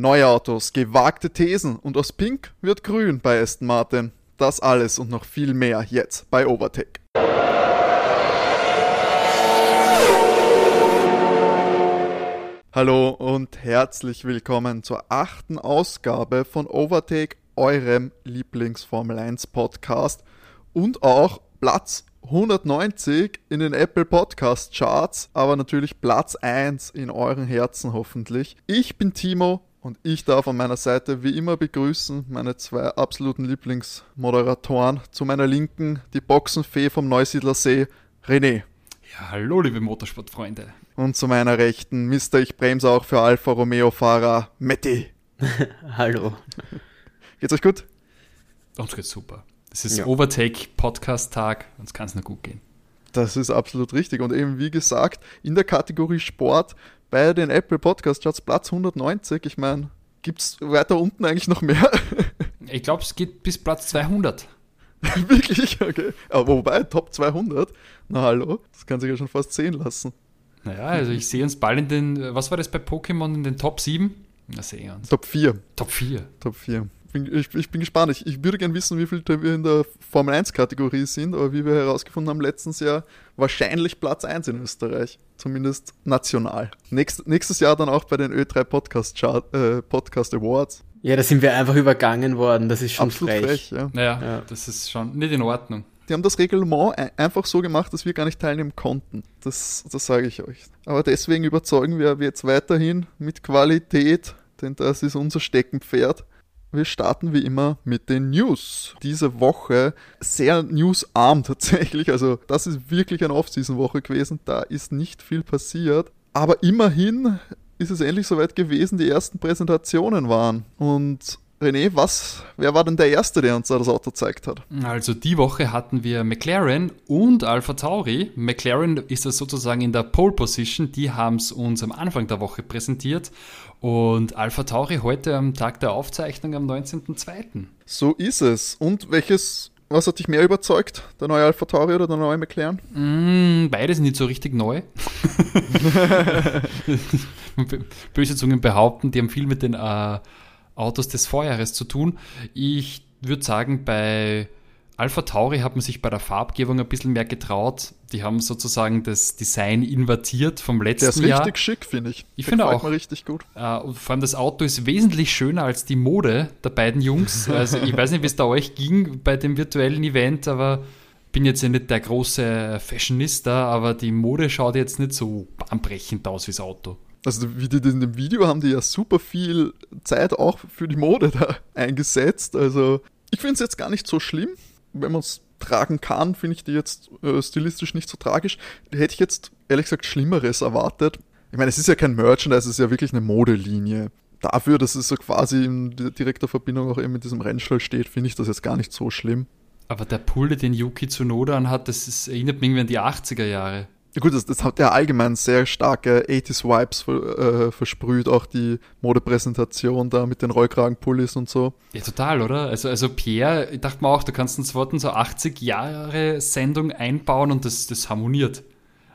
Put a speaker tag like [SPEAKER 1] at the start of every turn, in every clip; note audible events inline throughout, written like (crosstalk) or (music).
[SPEAKER 1] Neue Autos, gewagte Thesen und aus Pink wird grün bei Aston Martin. Das alles und noch viel mehr jetzt bei Overtake. Hallo und herzlich willkommen zur achten Ausgabe von Overtake, eurem Lieblings-Formel 1 Podcast und auch Platz 190 in den Apple Podcast Charts, aber natürlich Platz 1 in euren Herzen hoffentlich. Ich bin Timo und ich darf an meiner Seite wie immer begrüßen meine zwei absoluten Lieblingsmoderatoren. Zu meiner Linken die Boxenfee vom Neusiedler See, René.
[SPEAKER 2] Ja, hallo liebe Motorsportfreunde.
[SPEAKER 1] Und zu meiner Rechten, Mister Ich bremse auch für Alfa Romeo-Fahrer, Metti. (laughs)
[SPEAKER 3] hallo.
[SPEAKER 1] Geht's euch gut?
[SPEAKER 2] Uns geht's super. Es ist ja. Overtake-Podcast-Tag, uns kann es nur gut gehen.
[SPEAKER 1] Das ist absolut richtig. Und eben wie gesagt, in der Kategorie Sport bei den Apple Podcast Charts Platz 190. Ich meine, gibt es weiter unten eigentlich noch mehr? (laughs)
[SPEAKER 2] ich glaube, es geht bis Platz 200. (laughs)
[SPEAKER 1] Wirklich? Okay. Aber wobei, Top 200? Na hallo, das kann sich ja schon fast sehen lassen.
[SPEAKER 2] Naja, also ich sehe uns bald in den, was war das bei Pokémon, in den Top 7?
[SPEAKER 1] Na, sehen uns. Top 4.
[SPEAKER 2] Top 4.
[SPEAKER 1] Top 4 bin, ich, ich, bin gespannt. Ich, ich würde gerne wissen, wie viel wir in der Formel 1-Kategorie sind, aber wie wir herausgefunden haben letztes Jahr, wahrscheinlich Platz 1 in Österreich. Zumindest national. Nächst, nächstes Jahr dann auch bei den Ö3 Podcast, Chart, äh, Podcast Awards.
[SPEAKER 3] Ja, da sind wir einfach übergangen worden. Das ist schon Absolut frech. frech
[SPEAKER 2] ja. Naja, ja. das ist schon nicht in Ordnung.
[SPEAKER 1] Die haben das Reglement einfach so gemacht, dass wir gar nicht teilnehmen konnten. Das, das sage ich euch. Aber deswegen überzeugen wir jetzt weiterhin mit Qualität, denn das ist unser Steckenpferd. Wir starten wie immer mit den News. Diese Woche sehr newsarm (laughs) tatsächlich. Also das ist wirklich eine Off-Season-Woche gewesen. Da ist nicht viel passiert. Aber immerhin ist es endlich soweit gewesen, die ersten Präsentationen waren. Und René, was, wer war denn der Erste, der uns da das Auto gezeigt hat?
[SPEAKER 2] Also die Woche hatten wir McLaren und Alpha Tauri. McLaren ist das sozusagen in der Pole Position. Die haben es uns am Anfang der Woche präsentiert. Und Alpha Tauri heute am Tag der Aufzeichnung am 19.02.
[SPEAKER 1] So ist es. Und welches was hat dich mehr überzeugt? Der neue Alpha Tauri oder der neue McLaren?
[SPEAKER 2] Mm, beides nicht so richtig neu. (laughs) Böse Zungen behaupten, die haben viel mit den äh, Autos des Vorjahres zu tun. Ich würde sagen, bei Alpha Tauri hat man sich bei der Farbgebung ein bisschen mehr getraut. Die haben sozusagen das Design invertiert vom letzten Jahr. Der ist
[SPEAKER 1] Jahr.
[SPEAKER 2] richtig
[SPEAKER 1] schick, finde ich.
[SPEAKER 2] Ich finde auch. Mir richtig gut. Uh, und vor allem das Auto ist wesentlich schöner als die Mode der beiden Jungs. (laughs) Also ich weiß nicht, wie es da euch ging bei dem virtuellen Event, aber bin jetzt ja nicht der große Fashionista, aber die Mode schaut jetzt nicht so bahnbrechend aus wie das Auto.
[SPEAKER 1] Also wie die in dem Video haben die ja super viel Zeit auch für die Mode da eingesetzt. Also ich finde es jetzt gar nicht so schlimm, wenn man es tragen kann, finde ich die jetzt äh, stilistisch nicht so tragisch. Hätte ich jetzt ehrlich gesagt Schlimmeres erwartet. Ich meine, es ist ja kein Merchandise, es ist ja wirklich eine Modelinie. Dafür, dass es so quasi in direkter Verbindung auch eben mit diesem Rennstall steht, finde ich das jetzt gar nicht so schlimm.
[SPEAKER 2] Aber der Pulle, den Yuki Tsunoda anhat, das ist, erinnert mich irgendwie an die 80er Jahre.
[SPEAKER 1] Gut, das, das hat ja allgemein sehr starke 80s Vibes äh, versprüht, auch die Modepräsentation da mit den Rollkragenpullis und so.
[SPEAKER 2] Ja, total, oder? Also, also Pierre, ich dachte mir auch, du kannst uns Worten so 80 Jahre Sendung einbauen und das, das harmoniert.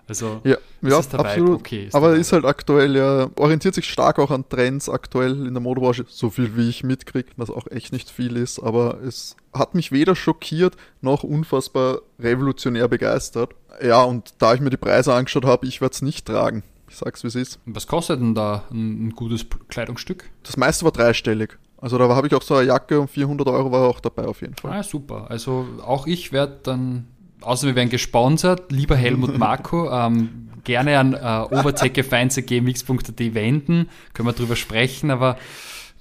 [SPEAKER 2] Also
[SPEAKER 1] ja, ja absolut. Okay, ist Aber ist halt aktuell ja, orientiert sich stark auch an Trends aktuell in der Modebranche, so viel wie ich mitkriege, was auch echt nicht viel ist, aber es hat mich weder schockiert noch unfassbar revolutionär begeistert. Ja, und da ich mir die Preise angeschaut habe, ich werde es nicht tragen. Ich sag's wie es ist.
[SPEAKER 2] Was kostet denn da ein, ein gutes Kleidungsstück?
[SPEAKER 1] Das meiste war dreistellig. Also da habe ich auch so eine Jacke um 400 Euro war auch dabei auf jeden Fall.
[SPEAKER 2] Ah, super. Also auch ich werde dann außer wir werden gesponsert, lieber Helmut Marco, ähm, gerne an äh, overtechgefeinze.gmx.at wenden, können wir drüber sprechen, aber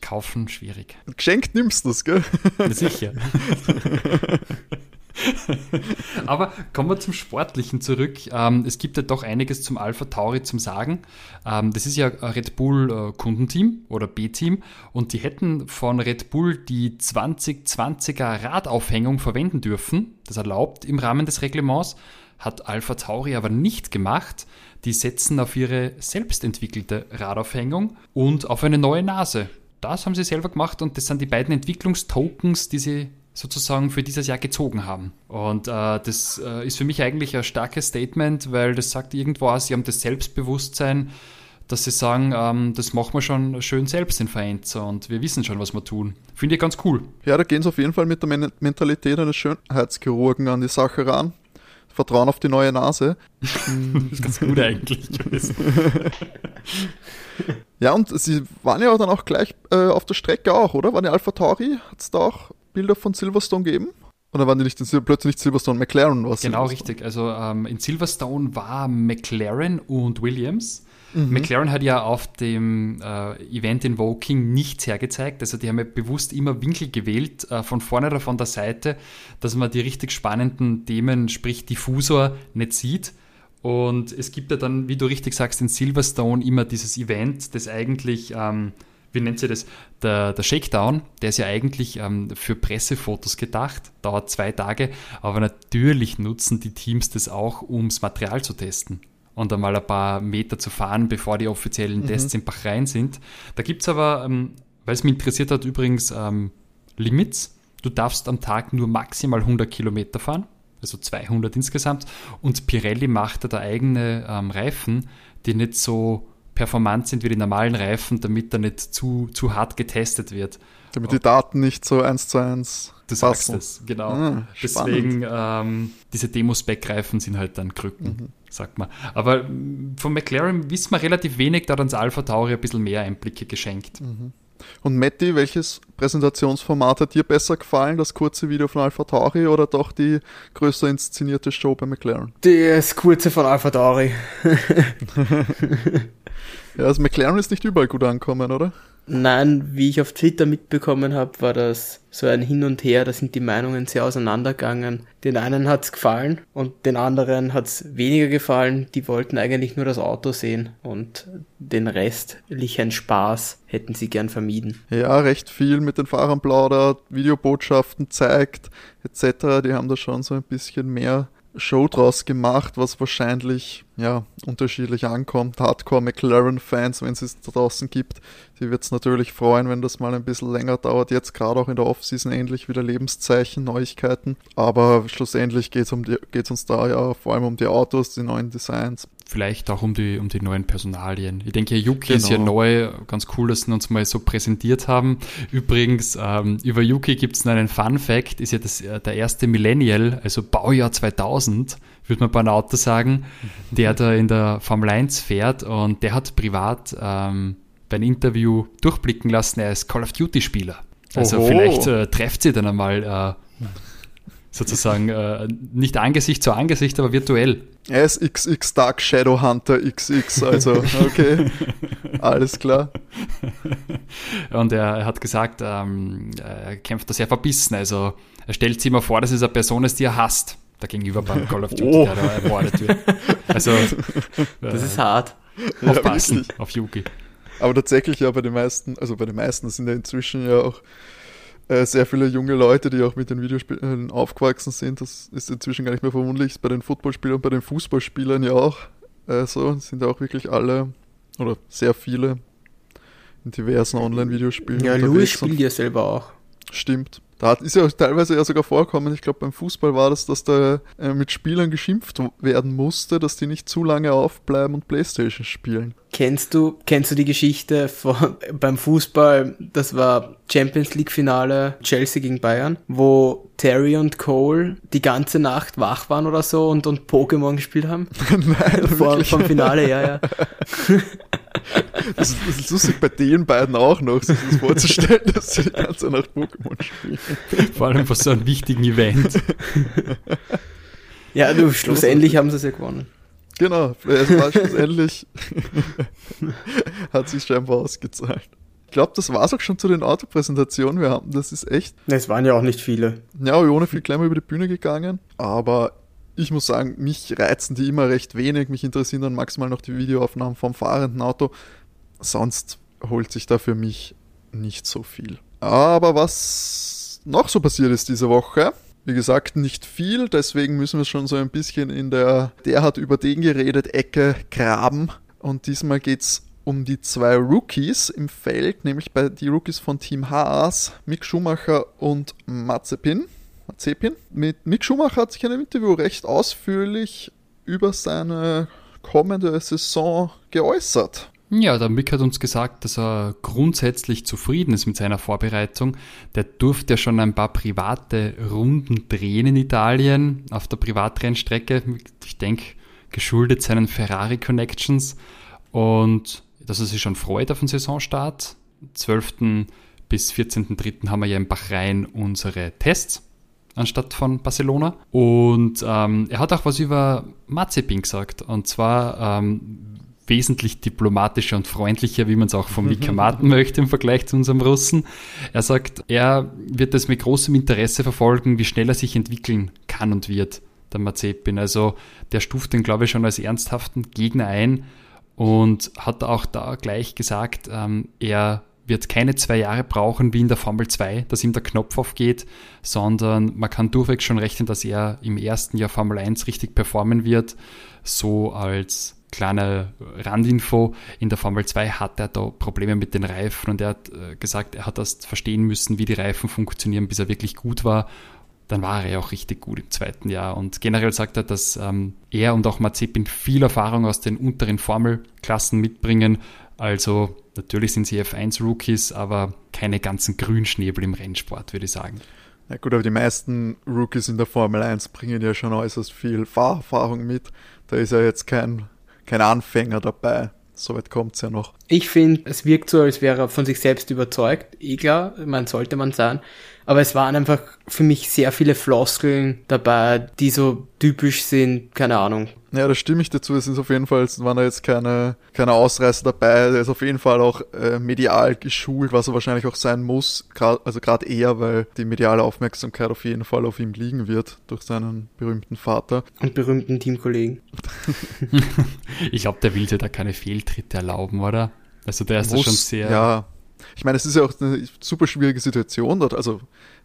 [SPEAKER 2] kaufen schwierig.
[SPEAKER 1] Geschenkt nimmst du es, gell?
[SPEAKER 2] Ja, sicher. (laughs) (laughs) Aber kommen wir zum Sportlichen zurück. Ähm, es gibt ja doch einiges zum Alpha Tauri zum Sagen. Ähm, das ist ja ein Red Bull äh, Kundenteam oder B-Team und die hätten von Red Bull die 2020er Radaufhängung verwenden dürfen. Das erlaubt im Rahmen des Reglements, hat Alpha Tauri aber nicht gemacht. Die setzen auf ihre selbstentwickelte Radaufhängung und auf eine neue Nase. Das haben sie selber gemacht und das sind die beiden Entwicklungstokens, die sie sozusagen für dieses Jahr gezogen haben. Und äh, das äh, ist für mich eigentlich ein starkes Statement, weil das sagt irgendwo aus, sie haben das Selbstbewusstsein, dass sie sagen, ähm, das machen wir schon schön selbst in Faenza und wir wissen schon, was wir tun. Finde ich ganz cool.
[SPEAKER 1] Ja, da gehen sie auf jeden Fall mit der Mentalität eines Schönheitschirurgen an die Sache ran. Vertrauen auf die neue Nase. (laughs)
[SPEAKER 2] das ist ganz gut eigentlich gewesen. (laughs)
[SPEAKER 1] ja, und sie waren ja dann auch gleich äh, auf der Strecke auch, oder? Waren die Alpha Tauri? Hat es da auch Bilder von Silverstone gegeben? Oder waren die nicht in, plötzlich nicht Silverstone, McLaren
[SPEAKER 2] war Genau, richtig. Also ähm, in Silverstone war McLaren und Williams. Mhm. McLaren hat ja auf dem äh, Event in Woking nichts hergezeigt. Also die haben ja bewusst immer Winkel gewählt, äh, von vorne oder von der Seite, dass man die richtig spannenden Themen, sprich Diffusor, nicht sieht. Und es gibt ja dann, wie du richtig sagst, in Silverstone immer dieses Event, das eigentlich, ähm, wie nennt sie das, der, der Shakedown, der ist ja eigentlich ähm, für Pressefotos gedacht, dauert zwei Tage, aber natürlich nutzen die Teams das auch, ums Material zu testen und einmal ein paar Meter zu fahren, bevor die offiziellen mhm. Tests in Bachrhein sind. Da gibt es aber, ähm, weil es mich interessiert hat, übrigens ähm, Limits. Du darfst am Tag nur maximal 100 Kilometer fahren, also 200 insgesamt. Und Pirelli macht da eigene ähm, Reifen, die nicht so performant sind wie die normalen Reifen, damit da nicht zu, zu hart getestet wird.
[SPEAKER 1] Damit die Daten nicht so eins zu eins
[SPEAKER 2] Du sagst es, genau. Ah, Deswegen, ähm, diese Demo-Spec-Reifen sind halt dann Krücken, mhm. sagt man. Aber von McLaren wissen wir relativ wenig, da hat uns Alpha Tauri ein bisschen mehr Einblicke geschenkt.
[SPEAKER 1] Mhm. Und Matti, welches Präsentationsformat hat dir besser gefallen? Das kurze Video von Alpha Tauri oder doch die größer inszenierte Show bei McLaren?
[SPEAKER 3] Das kurze von Alpha Tauri. (laughs) (laughs)
[SPEAKER 1] ja, also McLaren ist nicht überall gut angekommen, oder?
[SPEAKER 3] Nein, wie ich auf Twitter mitbekommen habe, war das so ein Hin und Her, da sind die Meinungen sehr auseinandergegangen. Den einen hat's gefallen und den anderen hat's weniger gefallen. Die wollten eigentlich nur das Auto sehen und den restlichen Spaß hätten sie gern vermieden.
[SPEAKER 1] Ja, recht viel mit den Fahrern plaudert, Videobotschaften zeigt etc. Die haben da schon so ein bisschen mehr Show draus gemacht, was wahrscheinlich ja, unterschiedlich ankommt. Hardcore McLaren-Fans, wenn es es da draußen gibt, die wird es natürlich freuen, wenn das mal ein bisschen länger dauert. Jetzt gerade auch in der Offseason endlich wieder Lebenszeichen, Neuigkeiten. Aber schlussendlich geht es um uns da ja vor allem um die Autos, die neuen Designs
[SPEAKER 2] vielleicht auch um die, um die neuen Personalien. Ich denke, Yuki genau. ist ja genau. neu, ganz cool, dass sie uns mal so präsentiert haben. Übrigens, ähm, über Yuki gibt es einen Fun Fact, ist ja das, äh, der erste Millennial, also Baujahr 2000, würde man bei einem Auto sagen, der da in der Formel 1 fährt und der hat privat ähm, beim Interview durchblicken lassen, er ist Call of Duty-Spieler. Also Oho. vielleicht äh, trefft sie dann einmal äh, sozusagen äh, nicht Angesicht zu Angesicht, aber virtuell.
[SPEAKER 1] Er ist XX Dark Shadow Hunter XX, also okay, (laughs) alles klar.
[SPEAKER 2] Und er, er hat gesagt, ähm, er kämpft da sehr verbissen, also er stellt sich immer vor, dass es eine Person ist, die er hasst, da gegenüber beim Call of (laughs) Duty, oh. der da ermordet wird. Also,
[SPEAKER 3] das äh, ist hart.
[SPEAKER 2] Aufpassen ja, auf Yuki.
[SPEAKER 1] Aber tatsächlich ja bei den meisten, also bei den meisten sind ja inzwischen ja auch äh, sehr viele junge Leute, die auch mit den Videospielen aufgewachsen sind. Das ist inzwischen gar nicht mehr verwunderlich. Bei den Footballspielern und bei den Fußballspielern ja auch äh, so. Sind auch wirklich alle oder sehr viele in diversen Online-Videospielen.
[SPEAKER 3] Ja, Louis spielt ja selber auch.
[SPEAKER 1] Stimmt. Da ist ja teilweise ja sogar vorkommen, ich glaube beim Fußball war das, dass da äh, mit Spielern geschimpft werden musste, dass die nicht zu lange aufbleiben und Playstation spielen.
[SPEAKER 3] Kennst du, kennst du die Geschichte von, (laughs) beim Fußball, das war Champions League Finale Chelsea gegen Bayern, wo Terry und Cole die ganze Nacht wach waren oder so und, und Pokémon gespielt haben? (laughs)
[SPEAKER 1] Nein, (laughs)
[SPEAKER 3] Vor, vom Finale, ja, ja. (laughs)
[SPEAKER 1] Das ist, das ist, lustig bei den beiden auch noch, sich das vorzustellen, dass sie die ganze Nacht Pokémon spielen.
[SPEAKER 2] Vor allem für so einen wichtigen Event.
[SPEAKER 3] Ja, du, schlussendlich haben sie es ja gewonnen.
[SPEAKER 1] Genau, es war schlussendlich, (laughs) hat sich scheinbar ausgezahlt. Ich glaube, das war es auch schon zu den Autopräsentationen. Wir haben, das ist echt.
[SPEAKER 3] Es waren ja auch nicht viele.
[SPEAKER 1] Ja, ohne viel mal über die Bühne gegangen. Aber ich muss sagen, mich reizen die immer recht wenig. Mich interessieren dann maximal noch die Videoaufnahmen vom fahrenden Auto. Sonst holt sich da für mich nicht so viel. Aber was noch so passiert ist diese Woche, wie gesagt, nicht viel, deswegen müssen wir schon so ein bisschen in der Der hat über den geredet Ecke graben. Und diesmal geht es um die zwei Rookies im Feld, nämlich bei die Rookies von Team Haas, Mick Schumacher und Mazepin. Mazepin. Mit Mick Schumacher hat sich in einem Interview recht ausführlich über seine kommende Saison geäußert.
[SPEAKER 2] Ja, der Mick hat uns gesagt, dass er grundsätzlich zufrieden ist mit seiner Vorbereitung. Der durfte ja schon ein paar private Runden drehen in Italien auf der Privatrennstrecke. Ich denke, geschuldet seinen Ferrari Connections und dass er sich schon freut auf den Saisonstart. 12. bis 14.3. haben wir ja in Bahrain unsere Tests anstatt von Barcelona. Und ähm, er hat auch was über Mazepin gesagt. Und zwar ähm, wesentlich diplomatischer und freundlicher, wie man es auch von Mika (laughs) Martin möchte im Vergleich zu unserem Russen. Er sagt, er wird es mit großem Interesse verfolgen, wie schnell er sich entwickeln kann und wird, der Mazepin. Also der stuft den, glaube ich, schon als ernsthaften Gegner ein und hat auch da gleich gesagt, ähm, er wird keine zwei Jahre brauchen wie in der Formel 2, dass ihm der Knopf aufgeht, sondern man kann durchweg schon rechnen, dass er im ersten Jahr Formel 1 richtig performen wird. So als kleine Randinfo, in der Formel 2 hat er da Probleme mit den Reifen und er hat äh, gesagt, er hat erst verstehen müssen, wie die Reifen funktionieren, bis er wirklich gut war dann war er ja auch richtig gut im zweiten Jahr. Und generell sagt er, dass ähm, er und auch Mazepin viel Erfahrung aus den unteren Formelklassen mitbringen. Also natürlich sind sie F1-Rookies, aber keine ganzen Grünschnäbel im Rennsport, würde ich sagen.
[SPEAKER 1] Ja gut, aber die meisten Rookies in der Formel 1 bringen ja schon äußerst viel Fahrerfahrung mit. Da ist ja jetzt kein, kein Anfänger dabei. Soweit kommt es ja noch.
[SPEAKER 3] Ich finde, es wirkt so, als wäre er von sich selbst überzeugt. Eh klar, man sollte man sein. Aber es waren einfach für mich sehr viele Floskeln dabei, die so typisch sind, keine Ahnung.
[SPEAKER 1] Ja, da stimme ich dazu. Es ist auf jeden Fall, es waren da jetzt keine, keine Ausreißer dabei. Er ist auf jeden Fall auch äh, medial geschult, was er wahrscheinlich auch sein muss. Grad, also gerade eher, weil die mediale Aufmerksamkeit auf jeden Fall auf ihm liegen wird durch seinen berühmten Vater.
[SPEAKER 3] Und berühmten Teamkollegen. (laughs) (laughs)
[SPEAKER 2] ich glaube, der will dir da keine Fehltritte erlauben, oder? Also der ist muss, schon sehr.
[SPEAKER 1] Ja, ich meine, es ist ja auch eine super schwierige Situation dort. Also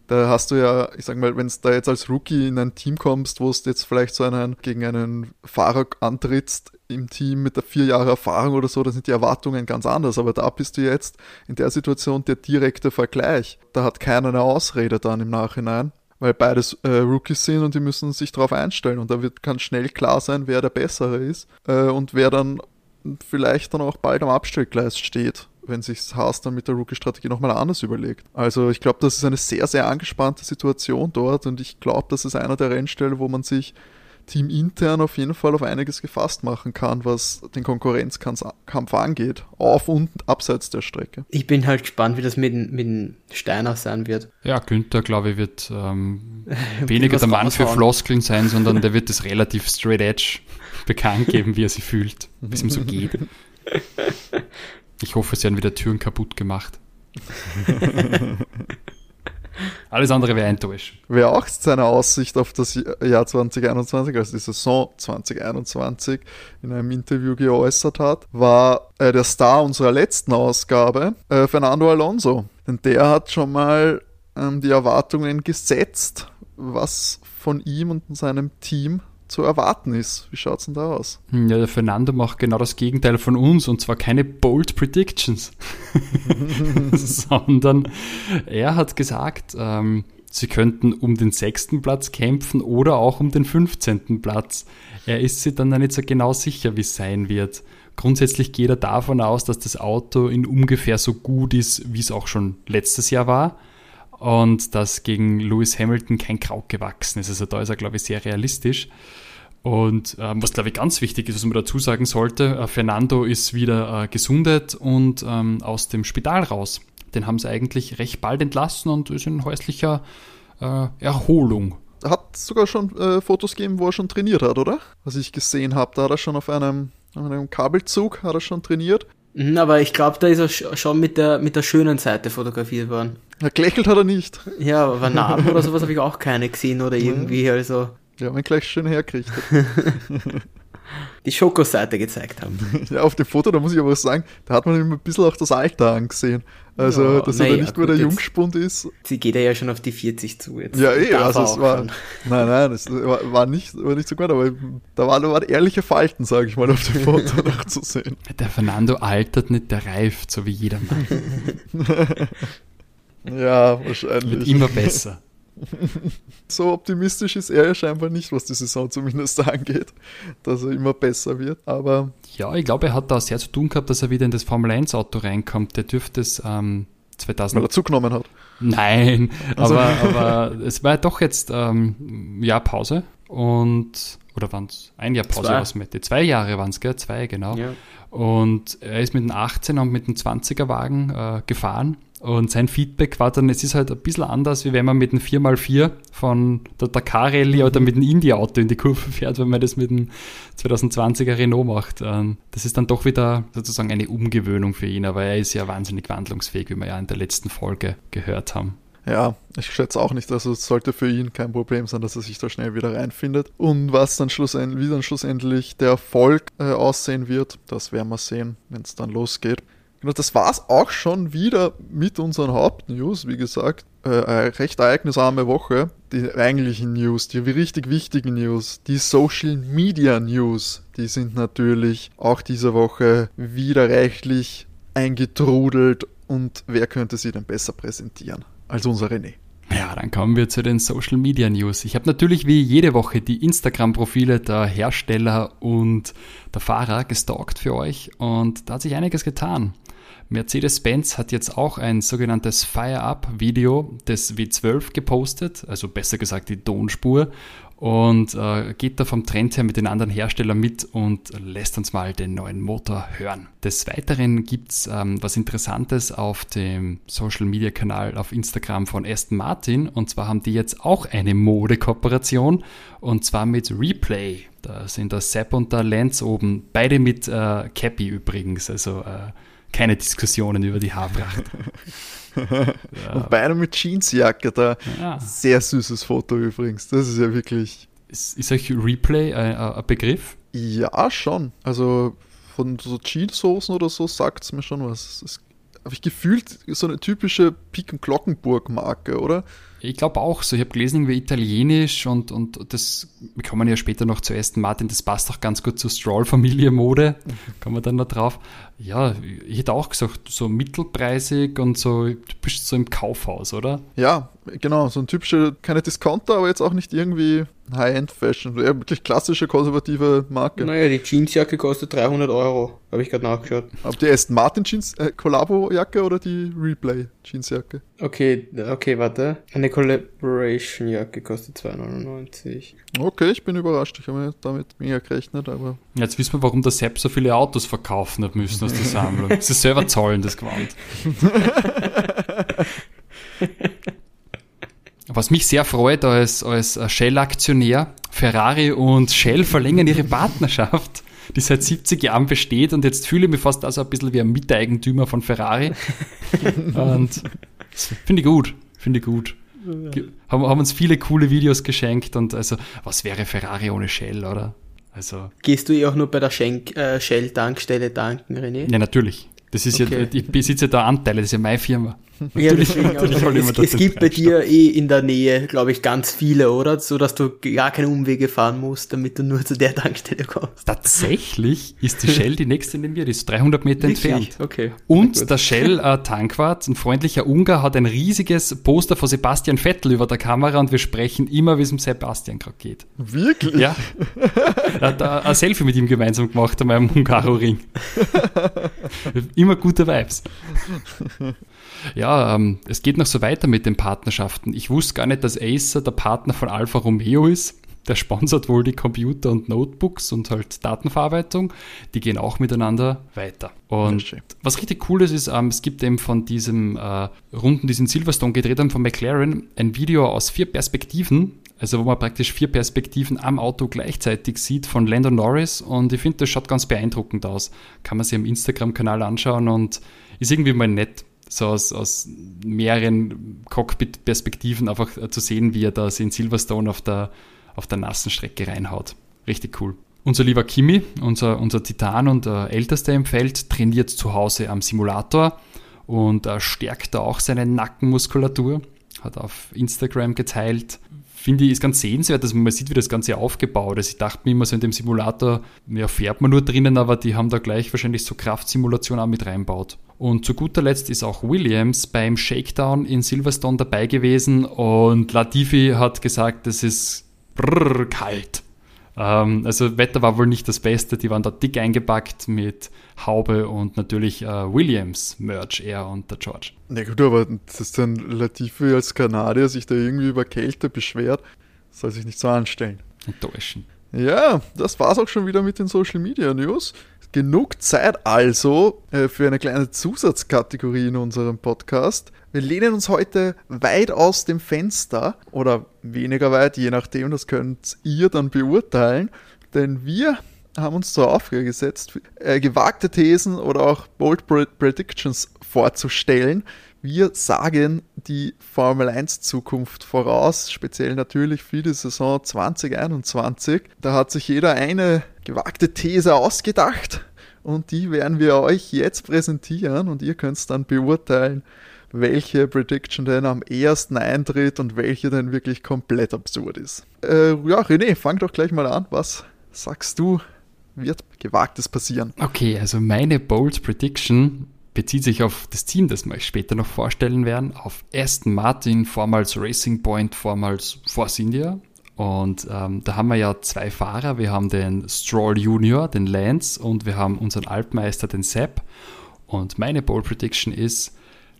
[SPEAKER 1] da hast du ja, ich sag mal, wenn es da jetzt als Rookie in ein Team kommst, wo es jetzt vielleicht so einen gegen einen Fahrer antrittst im Team mit der vier Jahre Erfahrung oder so, da sind die Erwartungen ganz anders. Aber da bist du jetzt in der Situation der direkte Vergleich. Da hat keiner eine Ausrede dann im Nachhinein weil beides äh, Rookies sind und die müssen sich darauf einstellen und da wird kann schnell klar sein, wer der Bessere ist äh, und wer dann vielleicht dann auch bald am Abstellgleis steht wenn sich Haas dann mit der Rookie-Strategie nochmal anders überlegt. Also ich glaube, das ist eine sehr, sehr angespannte Situation dort und ich glaube, das ist einer der Rennstellen, wo man sich teamintern auf jeden Fall auf einiges gefasst machen kann, was den Konkurrenzkampf angeht, auf und abseits der Strecke.
[SPEAKER 3] Ich bin halt gespannt, wie das mit, mit Steiner sein wird.
[SPEAKER 2] Ja, Günther, glaube ich, wird ähm, (laughs) weniger der Mann für Floskeln sein, sondern der wird es relativ straight edge bekannt geben, wie er sich fühlt, wie es ihm so (laughs) geht. Ich hoffe, sie haben wieder Türen kaputt gemacht. (laughs) Alles andere wäre enttäuscht.
[SPEAKER 1] Wer auch seine Aussicht auf das Jahr 2021, also die Saison 2021, in einem Interview geäußert hat, war äh, der Star unserer letzten Ausgabe, äh, Fernando Alonso. Denn der hat schon mal ähm, die Erwartungen gesetzt, was von ihm und seinem Team zu erwarten ist. Wie schaut es denn da aus?
[SPEAKER 2] Hm, ja, der Fernando macht genau das Gegenteil von uns und zwar keine bold Predictions, (laughs) (laughs) sondern er hat gesagt, ähm, sie könnten um den sechsten Platz kämpfen oder auch um den 15. Platz. Er ist sich dann nicht so genau sicher, wie es sein wird. Grundsätzlich geht er davon aus, dass das Auto in ungefähr so gut ist, wie es auch schon letztes Jahr war und dass gegen Lewis Hamilton kein Kraut gewachsen ist. Also da ist er, glaube ich, sehr realistisch. Und ähm, was, glaube ich, ganz wichtig ist, was man dazu sagen sollte, äh, Fernando ist wieder äh, gesundet und ähm, aus dem Spital raus. Den haben sie eigentlich recht bald entlassen und ist in häuslicher äh, Erholung.
[SPEAKER 1] Hat sogar schon äh, Fotos gegeben, wo er schon trainiert hat, oder? Was ich gesehen habe, da hat er schon auf einem, auf einem Kabelzug hat er schon trainiert.
[SPEAKER 3] Mhm, aber ich glaube, da ist er schon mit der, mit der schönen Seite fotografiert worden.
[SPEAKER 1] Ja, gelächelt hat er nicht.
[SPEAKER 3] Ja, aber (laughs) Narben oder sowas habe ich auch keine gesehen oder irgendwie, also.
[SPEAKER 1] Ja, man gleich schön hergerichtet. (laughs)
[SPEAKER 3] Die Schokoseite gezeigt haben. (laughs)
[SPEAKER 1] ja, auf dem Foto, da muss ich aber sagen, da hat man immer ein bisschen auch das Alter angesehen. Also, ja, dass er ja, nicht mehr der Jungspund ist.
[SPEAKER 3] Sie geht ja schon auf die 40 zu jetzt.
[SPEAKER 1] Ja, eh, also es war. Schon. (laughs) Nein, nein, das war, war, nicht, war nicht so gut, aber da waren, da waren ehrliche Falten, sage ich mal, auf dem Foto (laughs) nachzusehen.
[SPEAKER 2] Der Fernando altert nicht, der reift, so wie jeder Mann.
[SPEAKER 1] ja, wahrscheinlich.
[SPEAKER 2] Wird immer besser.
[SPEAKER 1] So optimistisch ist er ja scheinbar nicht, was die Saison zumindest (laughs) angeht, dass er immer besser wird. Aber
[SPEAKER 2] ja, ich glaube, er hat da sehr zu tun gehabt, dass er wieder in das Formel 1 Auto reinkommt. Der dürfte es ähm, 2000.
[SPEAKER 1] Weil er zugenommen hat.
[SPEAKER 2] Nein, also. aber, (laughs) aber es war ja doch jetzt ähm, Jahr Pause und oder waren es ein Jahr Pause, was mit zwei Jahre waren es, gell? Zwei, genau. Ja. Und er ist mit dem 18er und mit dem 20er Wagen äh, gefahren und sein Feedback war dann, es ist halt ein bisschen anders, wie wenn man mit einem 4x4 von der Dakar Rallye oder mit einem India-Auto in die Kurve fährt, wenn man das mit einem 2020er Renault macht. Ähm, das ist dann doch wieder sozusagen eine Umgewöhnung für ihn, aber er ist ja wahnsinnig wandlungsfähig, wie wir ja in der letzten Folge gehört haben.
[SPEAKER 1] Ja, ich schätze auch nicht, also es sollte für ihn kein Problem sein, dass er sich da schnell wieder reinfindet. Und was dann schlussendlich, wie dann schlussendlich der Erfolg äh, aussehen wird, das werden wir sehen, wenn es dann losgeht. Genau, das war es auch schon wieder mit unseren Hauptnews. Wie gesagt, äh, eine recht ereignisarme Woche. Die eigentlichen News, die richtig wichtigen News, die Social Media News, die sind natürlich auch diese Woche wieder reichlich eingetrudelt. Und wer könnte sie denn besser präsentieren als unser René?
[SPEAKER 2] Ja, dann kommen wir zu den Social Media News. Ich habe natürlich wie jede Woche die Instagram-Profile der Hersteller und der Fahrer gestalkt für euch und da hat sich einiges getan. Mercedes-Benz hat jetzt auch ein sogenanntes Fire-Up-Video des W12 gepostet, also besser gesagt die Tonspur, und äh, geht da vom Trend her mit den anderen Herstellern mit und lässt uns mal den neuen Motor hören. Des Weiteren gibt's ähm, was Interessantes auf dem Social-Media-Kanal auf Instagram von Aston Martin und zwar haben die jetzt auch eine Modekooperation und zwar mit Replay. Da sind der Sepp und der Lance oben, beide mit äh, Cappy übrigens, also äh, keine Diskussionen über die Haarpracht. (laughs)
[SPEAKER 1] ja. Und beinahe mit Jeansjacke da. Ja. Sehr süßes Foto übrigens. Das ist ja wirklich.
[SPEAKER 2] Ist, ist euch Replay ein, ein Begriff?
[SPEAKER 1] Ja, schon. Also von so Jeanshosen oder so sagt es mir schon was. Es habe ich gefühlt so eine typische Pik- Glockenburg-Marke, oder?
[SPEAKER 2] Ich glaube auch so. Ich habe gelesen, wie italienisch und, und das, wir kommen ja später noch zu Aston Martin, das passt auch ganz gut zur Stroll-Familie-Mode. (laughs) Kommen wir dann noch drauf. Ja, ich hätte auch gesagt, so mittelpreisig und so, du bist so im Kaufhaus, oder?
[SPEAKER 1] Ja, genau, so ein typischer, keine Discounter, aber jetzt auch nicht irgendwie High-End-Fashion, eher wirklich klassische konservative Marke.
[SPEAKER 3] Naja, die Jeansjacke kostet 300 Euro, habe ich gerade nachgeschaut.
[SPEAKER 1] Ob die Aston Martin Jeans äh, Collabo-Jacke oder die Replay Jeansjacke?
[SPEAKER 3] Okay, okay, warte. Eine Collaboration-Jacke kostet 2,99.
[SPEAKER 1] Okay, ich bin überrascht. Ich habe damit mega gerechnet, aber.
[SPEAKER 2] Jetzt wissen wir, warum der Sepp so viele Autos verkaufen hat müssen aus der Sammlung. (laughs) Sie selber zahlen das Gewand. (laughs) Was mich sehr freut als, als Shell-Aktionär, Ferrari und Shell verlängern ihre Partnerschaft, die seit 70 Jahren besteht und jetzt fühle ich mich fast also ein bisschen wie ein Miteigentümer von Ferrari. (laughs) und finde ich gut, finde ich gut. Haben, haben uns viele coole Videos geschenkt und also, was wäre Ferrari ohne Shell, oder? Also.
[SPEAKER 3] Gehst du eh auch nur bei der äh, Shell-Tankstelle tanken, René?
[SPEAKER 2] Ja, natürlich. Das ist okay. ja, ich besitze da Anteile, das ist ja meine Firma.
[SPEAKER 3] Ja, deswegen, es, es gibt bei dir eh in der Nähe, glaube ich, ganz viele, oder? So dass du gar keine Umwege fahren musst, damit du nur zu der Tankstelle kommst.
[SPEAKER 2] Tatsächlich ist die Shell die nächste in wir, die ist 300 Meter Wirklich? entfernt.
[SPEAKER 3] Okay.
[SPEAKER 2] Und der Shell äh, Tankwart, ein freundlicher Ungar, hat ein riesiges Poster von Sebastian Vettel über der Kamera und wir sprechen immer, wie es um Sebastian gerade geht.
[SPEAKER 1] Wirklich?
[SPEAKER 2] Ja. er hat ein Selfie mit ihm gemeinsam gemacht an meinem Hungaro-Ring. (laughs) immer gute Vibes. Ja, ähm, es geht noch so weiter mit den Partnerschaften. Ich wusste gar nicht, dass Acer der Partner von Alfa Romeo ist. Der sponsert wohl die Computer und Notebooks und halt Datenverarbeitung. Die gehen auch miteinander weiter. Und was richtig cool ist, ist, ähm, es gibt eben von diesem äh, Runden, diesen Silverstone gedreht haben von McLaren, ein Video aus vier Perspektiven. Also wo man praktisch vier Perspektiven am Auto gleichzeitig sieht von Lando Norris und ich finde, das schaut ganz beeindruckend aus. Kann man sich am Instagram-Kanal anschauen und ist irgendwie mal nett so aus, aus mehreren Cockpit-Perspektiven einfach zu sehen, wie er da in Silverstone auf der, auf der nassen Strecke reinhaut. Richtig cool. Unser lieber Kimi, unser, unser Titan und äh, ältester im Feld, trainiert zu Hause am Simulator und äh, stärkt da auch seine Nackenmuskulatur. Hat auf Instagram geteilt. Finde ich, ist ganz sehenswert, dass man sieht, wie das Ganze aufgebaut ist. Ich dachte mir immer so in dem Simulator, ja, fährt man nur drinnen, aber die haben da gleich wahrscheinlich so Kraftsimulation auch mit reinbaut. Und zu guter Letzt ist auch Williams beim Shakedown in Silverstone dabei gewesen und Latifi hat gesagt, es ist brrr, kalt. Ähm, also Wetter war wohl nicht das Beste, die waren da dick eingepackt mit Haube und natürlich äh, Williams Merch, er und der George.
[SPEAKER 1] Na gut, aber dass dann Latifi als Kanadier sich da irgendwie über Kälte beschwert, soll sich nicht so anstellen.
[SPEAKER 2] Enttäuschen.
[SPEAKER 1] Ja, das war's auch schon wieder mit den Social Media News. Genug Zeit also äh, für eine kleine Zusatzkategorie in unserem Podcast. Wir lehnen uns heute weit aus dem Fenster oder weniger weit, je nachdem, das könnt ihr dann beurteilen, denn wir haben uns zur Aufgabe gesetzt, äh, gewagte Thesen oder auch Bold Predictions vorzustellen. Wir sagen die Formel 1 Zukunft voraus, speziell natürlich für die Saison 2021. Da hat sich jeder eine gewagte These ausgedacht und die werden wir euch jetzt präsentieren und ihr könnt dann beurteilen, welche Prediction denn am ersten eintritt und welche denn wirklich komplett absurd ist. Äh, ja, René, fang doch gleich mal an. Was sagst du, wird gewagtes passieren?
[SPEAKER 2] Okay, also meine Bold Prediction bezieht sich auf das Team, das wir euch später noch vorstellen werden, auf Aston Martin, vormals Racing Point, vormals Force India. Und ähm, da haben wir ja zwei Fahrer. Wir haben den Stroll Junior, den Lance, und wir haben unseren Altmeister, den Sepp. Und meine Bold Prediction ist,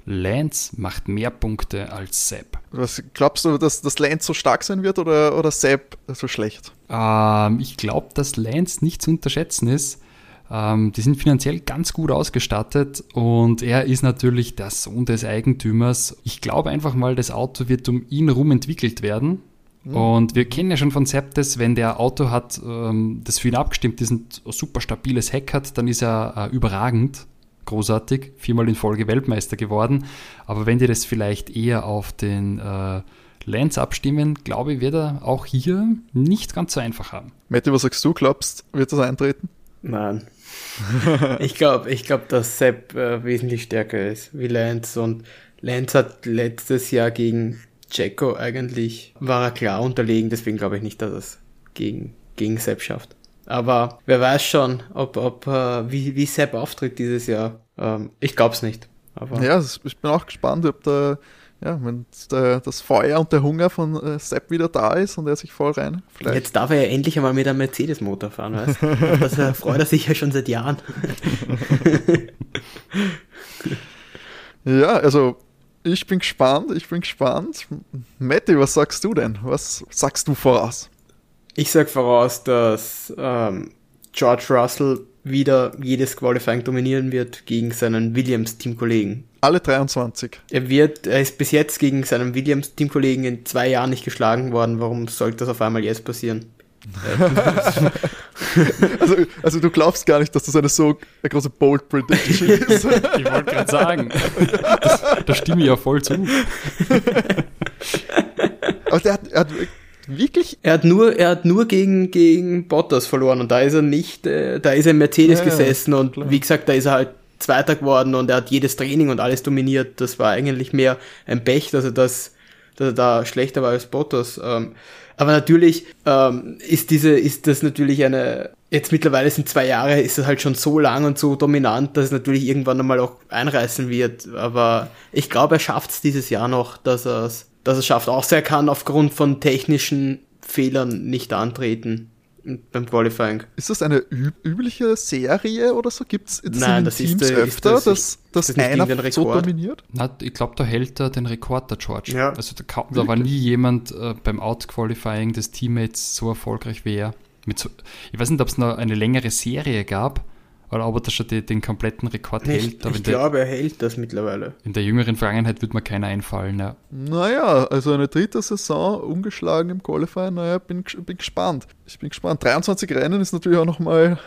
[SPEAKER 2] Lance macht mehr Punkte als Sepp.
[SPEAKER 1] Was glaubst du, dass, dass Lance so stark sein wird oder, oder Sepp so schlecht?
[SPEAKER 2] Ähm, ich glaube, dass Lance nicht zu unterschätzen ist. Ähm, die sind finanziell ganz gut ausgestattet und er ist natürlich der Sohn des Eigentümers. Ich glaube einfach mal, das Auto wird um ihn herum entwickelt werden. Mhm. Und wir kennen ja schon von Sepp das, wenn der Auto hat, ähm, das für ihn abgestimmt ist, ein super stabiles Heck hat, dann ist er äh, überragend großartig, viermal in Folge Weltmeister geworden. Aber wenn die das vielleicht eher auf den äh, Lance abstimmen, glaube ich, wird er auch hier nicht ganz so einfach haben.
[SPEAKER 1] Matti, was sagst du? Glaubst, wird das eintreten?
[SPEAKER 3] Nein. (laughs) ich glaube, ich glaub, dass Sepp äh, wesentlich stärker ist wie Lance und Lance hat letztes Jahr gegen Jacko eigentlich, war er klar unterlegen, deswegen glaube ich nicht, dass er es gegen, gegen Sepp schafft. Aber wer weiß schon, ob, ob äh, wie, wie Sepp auftritt dieses Jahr. Ähm, ich glaube es nicht.
[SPEAKER 1] Aber ja, ich bin auch gespannt, ob da, ja, wenn der, das Feuer und der Hunger von äh, Sepp wieder da ist und er sich voll rein.
[SPEAKER 3] Vielleicht. Jetzt darf er ja endlich einmal mit einem Mercedes-Motor fahren, weißt du? (laughs) Das äh, freut er sich ja schon seit Jahren.
[SPEAKER 1] ja, also ich bin gespannt, ich bin gespannt. Matti, was sagst du denn? Was sagst du voraus?
[SPEAKER 3] Ich sag voraus, dass ähm, George Russell wieder jedes Qualifying dominieren wird gegen seinen Williams-Teamkollegen.
[SPEAKER 1] Alle 23.
[SPEAKER 3] Er wird, er ist bis jetzt gegen seinen Williams-Teamkollegen in zwei Jahren nicht geschlagen worden. Warum sollte das auf einmal jetzt passieren? (laughs)
[SPEAKER 1] also, also du glaubst gar nicht, dass das eine so eine große Bold Prediction (laughs) ist.
[SPEAKER 2] ich wollte gerade sagen, das, da stimme ich ja voll zu.
[SPEAKER 1] Aber der hat, er hat Wirklich?
[SPEAKER 3] Er hat nur, er hat nur gegen, gegen Bottas verloren und da ist er nicht, äh, da ist er in Mercedes ja, gesessen und klar. wie gesagt, da ist er halt Zweiter geworden und er hat jedes Training und alles dominiert. Das war eigentlich mehr ein Pech, dass er das, dass er da schlechter war als Bottas. Ähm, aber natürlich ähm, ist diese, ist das natürlich eine, jetzt mittlerweile sind zwei Jahre, ist es halt schon so lang und so dominant, dass es natürlich irgendwann einmal auch einreißen wird. Aber ich glaube, er schafft es dieses Jahr noch, dass er es dass er schafft. Außer er kann aufgrund von technischen Fehlern nicht antreten beim Qualifying.
[SPEAKER 1] Ist das eine übliche Serie oder so? Gibt es
[SPEAKER 3] Nein, das Teams ist, öfter,
[SPEAKER 1] ist das, dass, dass einer so dominiert?
[SPEAKER 2] Na, ich glaube, da hält er den Rekord, der George. Ja. Also da, da war nie jemand äh, beim Out-Qualifying des Teammates so erfolgreich wie er. So, ich weiß nicht, ob es noch eine längere Serie gab, oder ob er da schon die, den kompletten Rekord
[SPEAKER 3] ich,
[SPEAKER 2] hält.
[SPEAKER 3] Aber ich glaube, er hält das mittlerweile.
[SPEAKER 2] In der jüngeren Vergangenheit wird mir keiner einfallen, ja.
[SPEAKER 1] Naja, also eine dritte Saison ungeschlagen im Qualifier, naja, bin, bin gespannt. Ich bin gespannt. 23 Rennen ist natürlich auch nochmal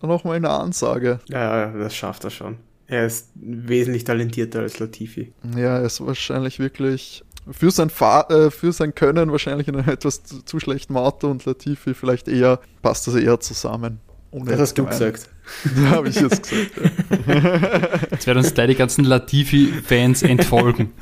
[SPEAKER 1] noch mal eine Ansage.
[SPEAKER 3] Ja, das schafft er schon. Er ist wesentlich talentierter als Latifi.
[SPEAKER 1] Ja, er ist wahrscheinlich wirklich für sein, Fahr äh, für sein Können wahrscheinlich in einem etwas zu, zu schlechten Auto und Latifi vielleicht eher, passt das eher zusammen.
[SPEAKER 3] Ohne das hast du gesagt. (laughs)
[SPEAKER 1] Da habe ich jetzt gesagt. Ja. (laughs)
[SPEAKER 2] Jetzt werden uns da die ganzen Latifi-Fans entfolgen.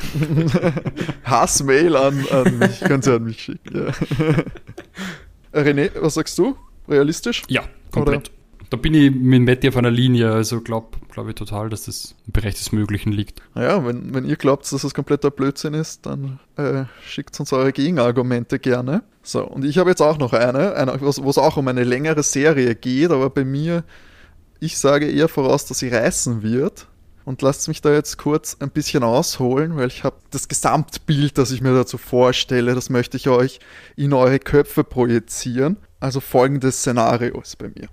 [SPEAKER 2] (laughs)
[SPEAKER 1] Hassmail an, an mich, kannst du an mich schicken. Ja. René, was sagst du? Realistisch?
[SPEAKER 2] Ja, komplett. Oder? Da bin ich mit Matti auf einer Linie, also glaube glaub ich total, dass das im Bereich des Möglichen liegt.
[SPEAKER 1] Naja, wenn, wenn ihr glaubt, dass das kompletter Blödsinn ist, dann äh, schickt uns eure Gegenargumente gerne. So, und ich habe jetzt auch noch eine, eine wo es auch um eine längere Serie geht, aber bei mir, ich sage eher voraus, dass sie reißen wird. Und lasst mich da jetzt kurz ein bisschen ausholen, weil ich habe das Gesamtbild, das ich mir dazu vorstelle, das möchte ich euch in eure Köpfe projizieren. Also folgendes Szenario ist bei mir.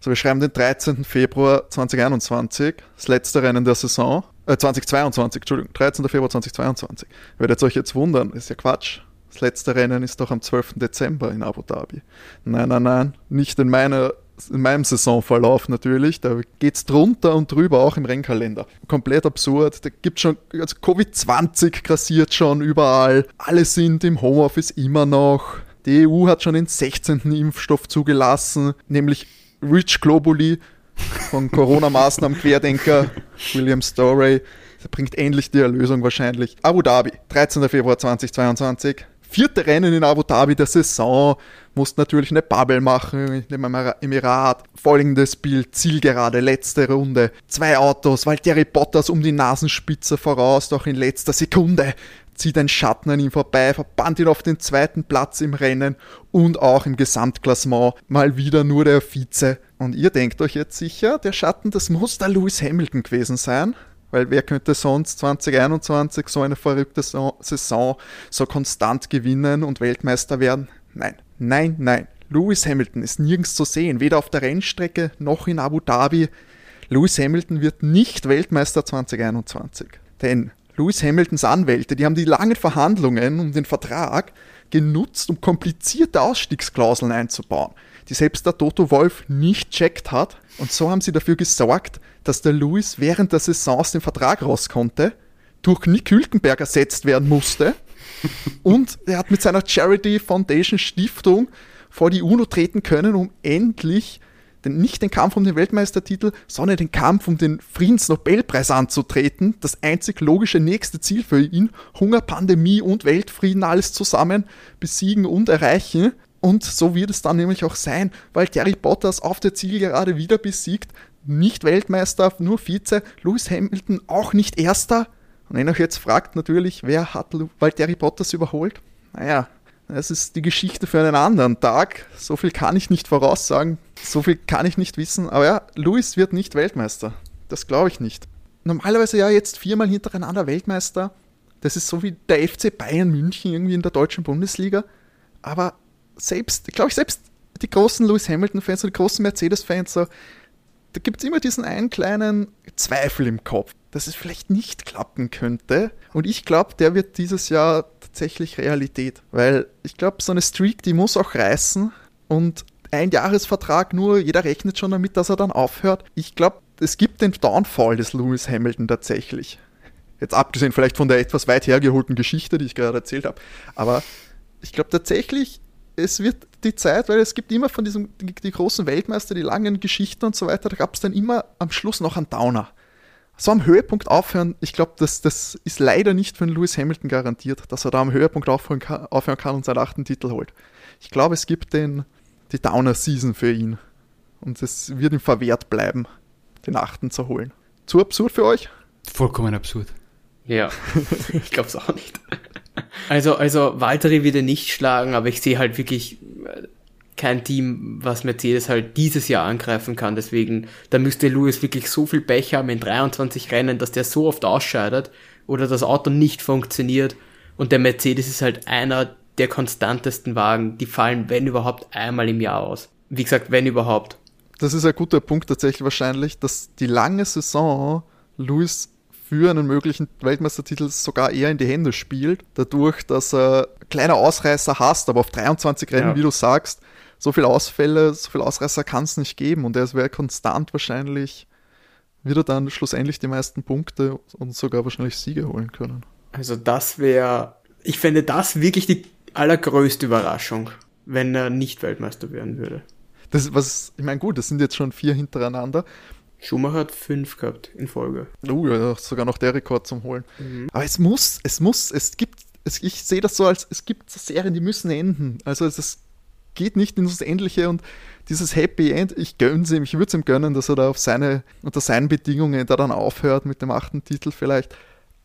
[SPEAKER 1] So, wir schreiben den 13. Februar 2021, das letzte Rennen der Saison. Äh, 2022, Entschuldigung, 13. Februar 2022. Ihr werdet euch jetzt wundern, ist ja Quatsch. Das letzte Rennen ist doch am 12. Dezember in Abu Dhabi. Nein, nein, nein, nicht in, meiner, in meinem Saisonverlauf natürlich. Da geht es drunter und drüber auch im Rennkalender. Komplett absurd. Da gibt schon, also Covid-20 grassiert schon überall. Alle sind im Homeoffice immer noch. Die EU hat schon den 16. Impfstoff zugelassen, nämlich Rich Globally von Corona-Maßnahmen Querdenker William Story. Der bringt endlich die Erlösung wahrscheinlich. Abu Dhabi, 13. Februar 2022. Vierte Rennen in Abu Dhabi der Saison. Musst natürlich eine Bubble machen im Emirat. Folgendes Bild, Zielgerade, letzte Runde. Zwei Autos, Valtteri Bottas um die Nasenspitze voraus, doch in letzter Sekunde zieht ein Schatten an ihm vorbei, verbannt ihn auf den zweiten Platz im Rennen und auch im Gesamtklassement mal wieder nur der Vize. Und ihr denkt euch jetzt sicher, der Schatten, das muss der Lewis Hamilton gewesen sein. Weil wer könnte sonst 2021 so eine verrückte Saison so konstant gewinnen und Weltmeister werden? Nein, nein, nein. Lewis Hamilton ist nirgends zu sehen, weder auf der Rennstrecke noch in Abu Dhabi. Lewis Hamilton wird nicht Weltmeister 2021. Denn Lewis Hamiltons Anwälte, die haben die langen Verhandlungen um den Vertrag genutzt, um komplizierte Ausstiegsklauseln einzubauen, die selbst der Toto Wolf nicht checkt hat. Und so haben sie dafür gesorgt, dass der Lewis während der Saison aus dem Vertrag raus konnte, durch Nick Hülkenberg ersetzt werden musste und er hat mit seiner Charity Foundation Stiftung vor die UNO treten können, um endlich den, nicht den Kampf um den Weltmeistertitel, sondern den Kampf um den Friedensnobelpreis anzutreten. Das einzig logische nächste Ziel für ihn. Hunger, Pandemie und Weltfrieden alles zusammen besiegen und erreichen. Und so wird es dann nämlich auch sein, weil Terry Bottas auf der Zielgerade wieder besiegt. Nicht Weltmeister, nur Vize. Lewis Hamilton auch nicht Erster. Und wenn euch jetzt fragt natürlich, wer hat Valtteri Bottas überholt? Naja, es ist die Geschichte für einen anderen Tag. So viel kann ich nicht voraussagen. So viel kann ich nicht wissen. Aber ja, Luis wird nicht Weltmeister. Das glaube ich nicht. Normalerweise ja jetzt viermal hintereinander Weltmeister. Das ist so wie der FC Bayern München irgendwie in der deutschen Bundesliga. Aber selbst, glaube ich, selbst die großen Lewis Hamilton-Fans und die großen Mercedes-Fans, so, da gibt es immer diesen einen kleinen Zweifel im Kopf, dass es vielleicht nicht klappen könnte. Und ich glaube, der wird dieses Jahr tatsächlich Realität. Weil ich glaube, so eine Streak, die muss auch reißen. Und ein Jahresvertrag nur, jeder rechnet schon damit, dass er dann aufhört. Ich glaube, es gibt den Downfall des Lewis Hamilton tatsächlich. Jetzt abgesehen vielleicht von der etwas weit hergeholten Geschichte, die ich gerade erzählt habe. Aber ich glaube tatsächlich, es wird die Zeit, weil es gibt immer von diesen die, die großen Weltmeister, die langen Geschichten und so weiter, da gab es dann immer am Schluss noch einen Downer so am Höhepunkt aufhören, ich glaube, das, das ist leider nicht für Lewis Hamilton garantiert, dass er da am Höhepunkt aufhören kann, aufhören kann und seinen achten Titel holt. Ich glaube, es gibt den, die Downer-Season für ihn. Und es wird ihm verwehrt bleiben, den achten zu holen. Zu absurd für euch?
[SPEAKER 2] Vollkommen absurd.
[SPEAKER 3] Ja, (laughs) ich glaube es auch nicht. Also, also Valtteri wird er nicht schlagen, aber ich sehe halt wirklich kein Team, was Mercedes halt dieses Jahr angreifen kann. Deswegen, da müsste Lewis wirklich so viel Pech haben in 23 Rennen, dass der so oft ausscheidet oder das Auto nicht funktioniert. Und der Mercedes ist halt einer der konstantesten Wagen. Die fallen, wenn überhaupt, einmal im Jahr aus. Wie gesagt, wenn überhaupt.
[SPEAKER 1] Das ist ein guter Punkt tatsächlich wahrscheinlich, dass die lange Saison Lewis für einen möglichen Weltmeistertitel sogar eher in die Hände spielt, dadurch, dass er kleine Ausreißer hast, aber auf 23 Rennen, ja. wie du sagst, so viele Ausfälle, so viele Ausreißer kann es nicht geben und er wäre konstant wahrscheinlich, wird er dann schlussendlich die meisten Punkte und sogar wahrscheinlich Siege holen können.
[SPEAKER 3] Also das wäre, ich fände das wirklich die allergrößte Überraschung, wenn er nicht Weltmeister werden würde.
[SPEAKER 1] Das, was, ich meine, gut, das sind jetzt schon vier hintereinander.
[SPEAKER 3] Schumacher hat fünf gehabt in Folge.
[SPEAKER 1] Uh, ja, sogar noch der Rekord zum Holen. Mhm. Aber es muss, es muss, es gibt, es, ich sehe das so als, es gibt Serien, die müssen enden. Also es geht nicht in das Endliche und dieses Happy End, ich gönne ihm, ich würde es ihm gönnen, dass er da auf seine, unter seinen Bedingungen da dann aufhört mit dem achten Titel vielleicht.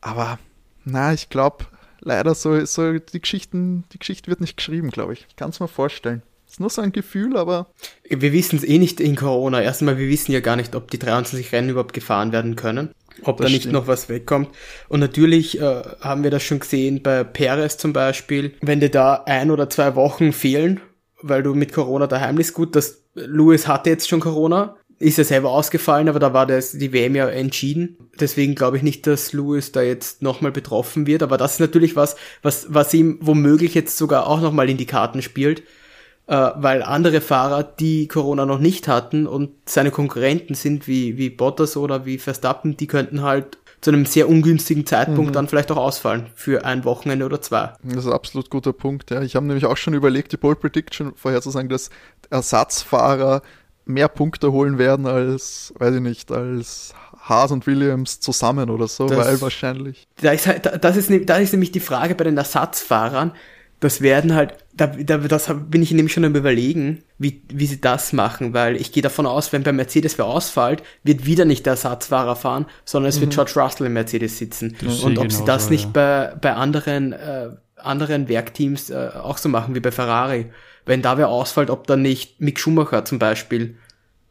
[SPEAKER 1] Aber na, ich glaube, leider so, so die Geschichten, die Geschichte wird nicht geschrieben, glaube ich. Ich kann es mir vorstellen. Ist nur so ein Gefühl, aber.
[SPEAKER 3] Wir wissen es eh nicht in Corona. Erstmal, wir wissen ja gar nicht, ob die 23 Rennen überhaupt gefahren werden können. Ob das da nicht stimmt. noch was wegkommt. Und natürlich äh, haben wir das schon gesehen bei Perez zum Beispiel. Wenn dir da ein oder zwei Wochen fehlen, weil du mit Corona daheim ist, gut, dass Lewis hatte jetzt schon Corona, ist er selber ausgefallen, aber da war das, die WM ja entschieden. Deswegen glaube ich nicht, dass Lewis da jetzt nochmal betroffen wird. Aber das ist natürlich was, was, was ihm womöglich jetzt sogar auch nochmal in die Karten spielt. Äh, weil andere Fahrer, die Corona noch nicht hatten und seine Konkurrenten sind wie, wie Bottas oder wie Verstappen, die könnten halt zu einem sehr ungünstigen Zeitpunkt mhm. dann vielleicht auch ausfallen für ein Wochenende oder zwei.
[SPEAKER 1] Das ist ein absolut guter Punkt. Ja. Ich habe nämlich auch schon überlegt, die Pole Prediction vorherzusagen, dass Ersatzfahrer mehr Punkte holen werden als, weiß ich nicht, als Haas und Williams zusammen oder so, das, weil wahrscheinlich.
[SPEAKER 3] Da ist, halt, das, ist, ne, da ist nämlich die Frage bei den Ersatzfahrern, das werden halt, da, da, das bin ich nämlich schon am überlegen, wie, wie sie das machen, weil ich gehe davon aus, wenn bei Mercedes wer ausfällt, wird wieder nicht der Ersatzfahrer fahren, sondern es mhm. wird George Russell im Mercedes sitzen. Das und ob sie das so, nicht ja. bei, bei anderen, äh, anderen Werkteams äh, auch so machen wie bei Ferrari wenn da wer ausfällt, ob dann nicht Mick Schumacher zum Beispiel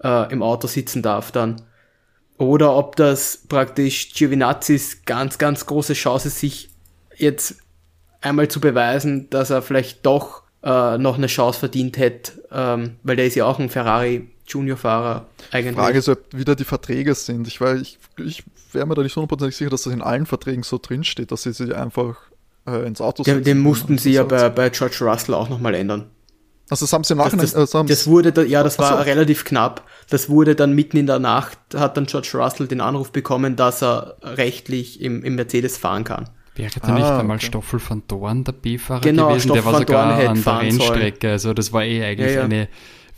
[SPEAKER 3] äh, im Auto sitzen darf dann. Oder ob das praktisch Giovinazzis ganz, ganz große Chance sich jetzt einmal zu beweisen, dass er vielleicht doch äh, noch eine Chance verdient hätte, ähm, weil der ist ja auch ein Ferrari Junior-Fahrer
[SPEAKER 1] eigentlich. Die Frage ist, ob wieder die Verträge sind. Ich, ich, ich wäre mir da nicht hundertprozentig sicher, dass das in allen Verträgen so drinsteht, dass sie sich einfach äh, ins Auto
[SPEAKER 3] setzen. Den, den mussten sie ja bei, bei George Russell auch nochmal ändern.
[SPEAKER 1] Also das haben sie nachher.
[SPEAKER 3] Das, das, äh, das wurde, da, ja, das war so. relativ knapp. Das wurde dann mitten in der Nacht, hat dann George Russell den Anruf bekommen, dass er rechtlich im, im Mercedes fahren kann.
[SPEAKER 2] Wäre da ah, nicht einmal okay. Stoffel van Dorn der B-Fahrer genau, gewesen? Stoffel der war sogar an der Rennstrecke. Sollen. Also das war eh eigentlich ja, ja. eine,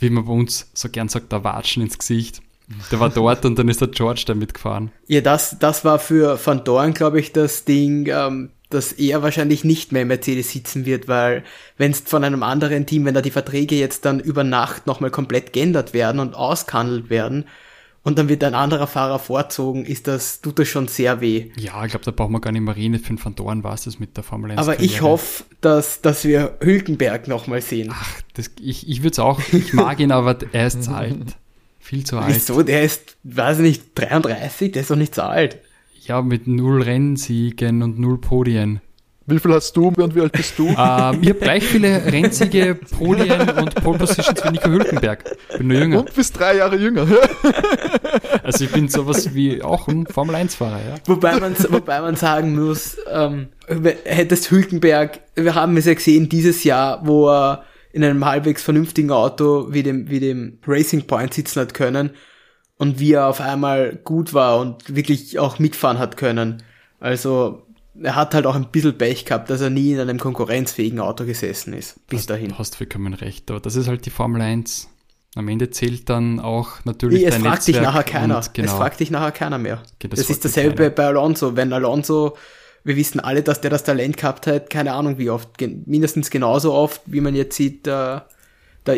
[SPEAKER 2] wie man bei uns so gern sagt, der Watschen ins Gesicht. Der war dort und dann ist der George damit gefahren.
[SPEAKER 3] Ja, das, das war für Van Dorn, glaube ich, das Ding, ähm, dass er wahrscheinlich nicht mehr im Mercedes sitzen wird, weil wenn es von einem anderen Team, wenn da die Verträge jetzt dann über Nacht nochmal komplett geändert werden und ausgehandelt werden und dann wird ein anderer Fahrer vorzogen, ist das, tut das schon sehr weh.
[SPEAKER 2] Ja, ich glaube, da braucht man gar nicht mehr reden, für den Van Dorn war es das mit der Formel 1.
[SPEAKER 3] Aber Karriere. ich hoffe, dass, dass wir Hülkenberg nochmal sehen.
[SPEAKER 2] Ach, das, ich, ich würde es auch, ich mag ihn, aber er ist zu alt. Viel zu alt.
[SPEAKER 3] Wieso? Der ist, weiß ich nicht, 33, der ist doch nicht zu alt.
[SPEAKER 2] Ja, mit null Rennsiegen und null Podien.
[SPEAKER 1] Wie viel hast du und wie alt bist du?
[SPEAKER 2] Ähm, ich habe gleich viele Rennsiege, Podien und Pole Positions wie Nico Hülkenberg. Bin nur jünger.
[SPEAKER 1] Und bist drei Jahre jünger. (laughs)
[SPEAKER 2] also ich bin sowas wie auch ein Formel-1-Fahrer, ja.
[SPEAKER 3] Wobei man, wobei man sagen muss, ähm, hättest Hülkenberg, wir haben es ja gesehen dieses Jahr, wo er in einem halbwegs vernünftigen Auto wie dem, wie dem Racing Point sitzen hat können und wie er auf einmal gut war und wirklich auch mitfahren hat können. Also er hat halt auch ein bisschen Pech gehabt, dass er nie in einem konkurrenzfähigen Auto gesessen ist. Bis
[SPEAKER 2] hast,
[SPEAKER 3] dahin.
[SPEAKER 2] Hast vollkommen recht, aber das ist halt die Formel 1. Am Ende zählt dann auch natürlich
[SPEAKER 3] es dein fragt Netzwerk dich nachher keiner. Genau. Es fragt dich nachher keiner mehr. Okay, das, das ist dasselbe bei Alonso. Wenn Alonso, wir wissen alle, dass der das Talent gehabt hat, keine Ahnung wie oft, mindestens genauso oft, wie man jetzt sieht, äh, da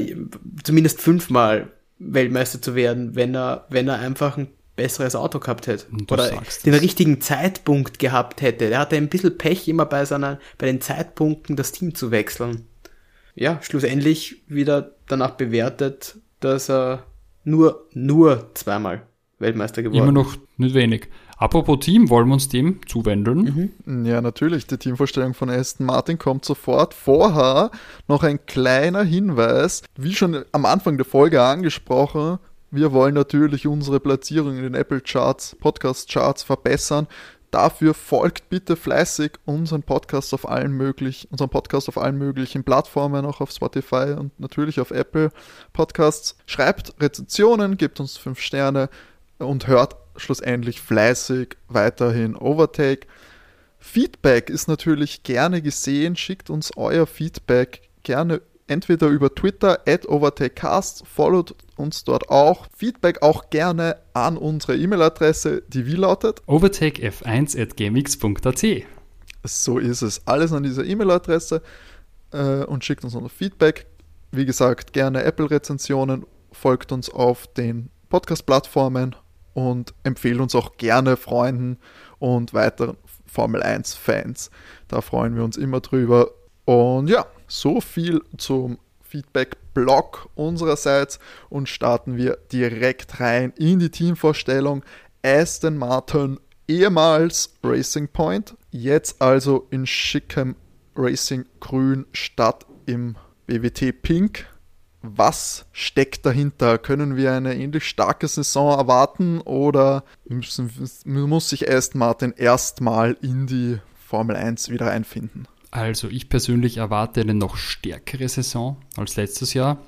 [SPEAKER 3] zumindest fünfmal Weltmeister zu werden, wenn er, wenn er einfach ein besseres Auto gehabt hätte. Oder den das. richtigen Zeitpunkt gehabt hätte. Er hatte ein bisschen Pech immer bei seiner, bei den Zeitpunkten das Team zu wechseln. Ja, schlussendlich wieder danach bewertet, dass er nur, nur zweimal Weltmeister geworden
[SPEAKER 2] ist. Immer noch nicht wenig. Apropos Team, wollen wir uns dem zuwenden?
[SPEAKER 1] Mhm. Ja, natürlich. Die Teamvorstellung von Aston Martin kommt sofort. Vorher noch ein kleiner Hinweis. Wie schon am Anfang der Folge angesprochen, wir wollen natürlich unsere Platzierung in den Apple Charts, Podcast Charts verbessern. Dafür folgt bitte fleißig unseren Podcast auf allen möglichen, unseren Podcast auf allen möglichen Plattformen, auch auf Spotify und natürlich auf Apple Podcasts. Schreibt Rezensionen, gebt uns fünf Sterne und hört schlussendlich fleißig weiterhin Overtake. Feedback ist natürlich gerne gesehen. Schickt uns euer Feedback gerne entweder über Twitter at overtakecast, followt uns dort auch. Feedback auch gerne an unsere E-Mail-Adresse, die wie lautet
[SPEAKER 2] overtakef1 at gmx.at.
[SPEAKER 1] So ist es. Alles an dieser E-Mail-Adresse äh, und schickt uns noch Feedback. Wie gesagt, gerne Apple-Rezensionen, folgt uns auf den Podcast-Plattformen und empfehlt uns auch gerne Freunden und weiteren Formel 1-Fans. Da freuen wir uns immer drüber. Und ja, so viel zum Feedback-Blog unsererseits und starten wir direkt rein in die Teamvorstellung. Aston Martin, ehemals Racing Point, jetzt also in schickem Racing Grün statt im BWT Pink. Was steckt dahinter? Können wir eine ähnlich starke Saison erwarten oder müssen, muss sich Aston Martin erstmal in die Formel 1 wieder einfinden?
[SPEAKER 2] Also ich persönlich erwarte eine noch stärkere Saison als letztes Jahr.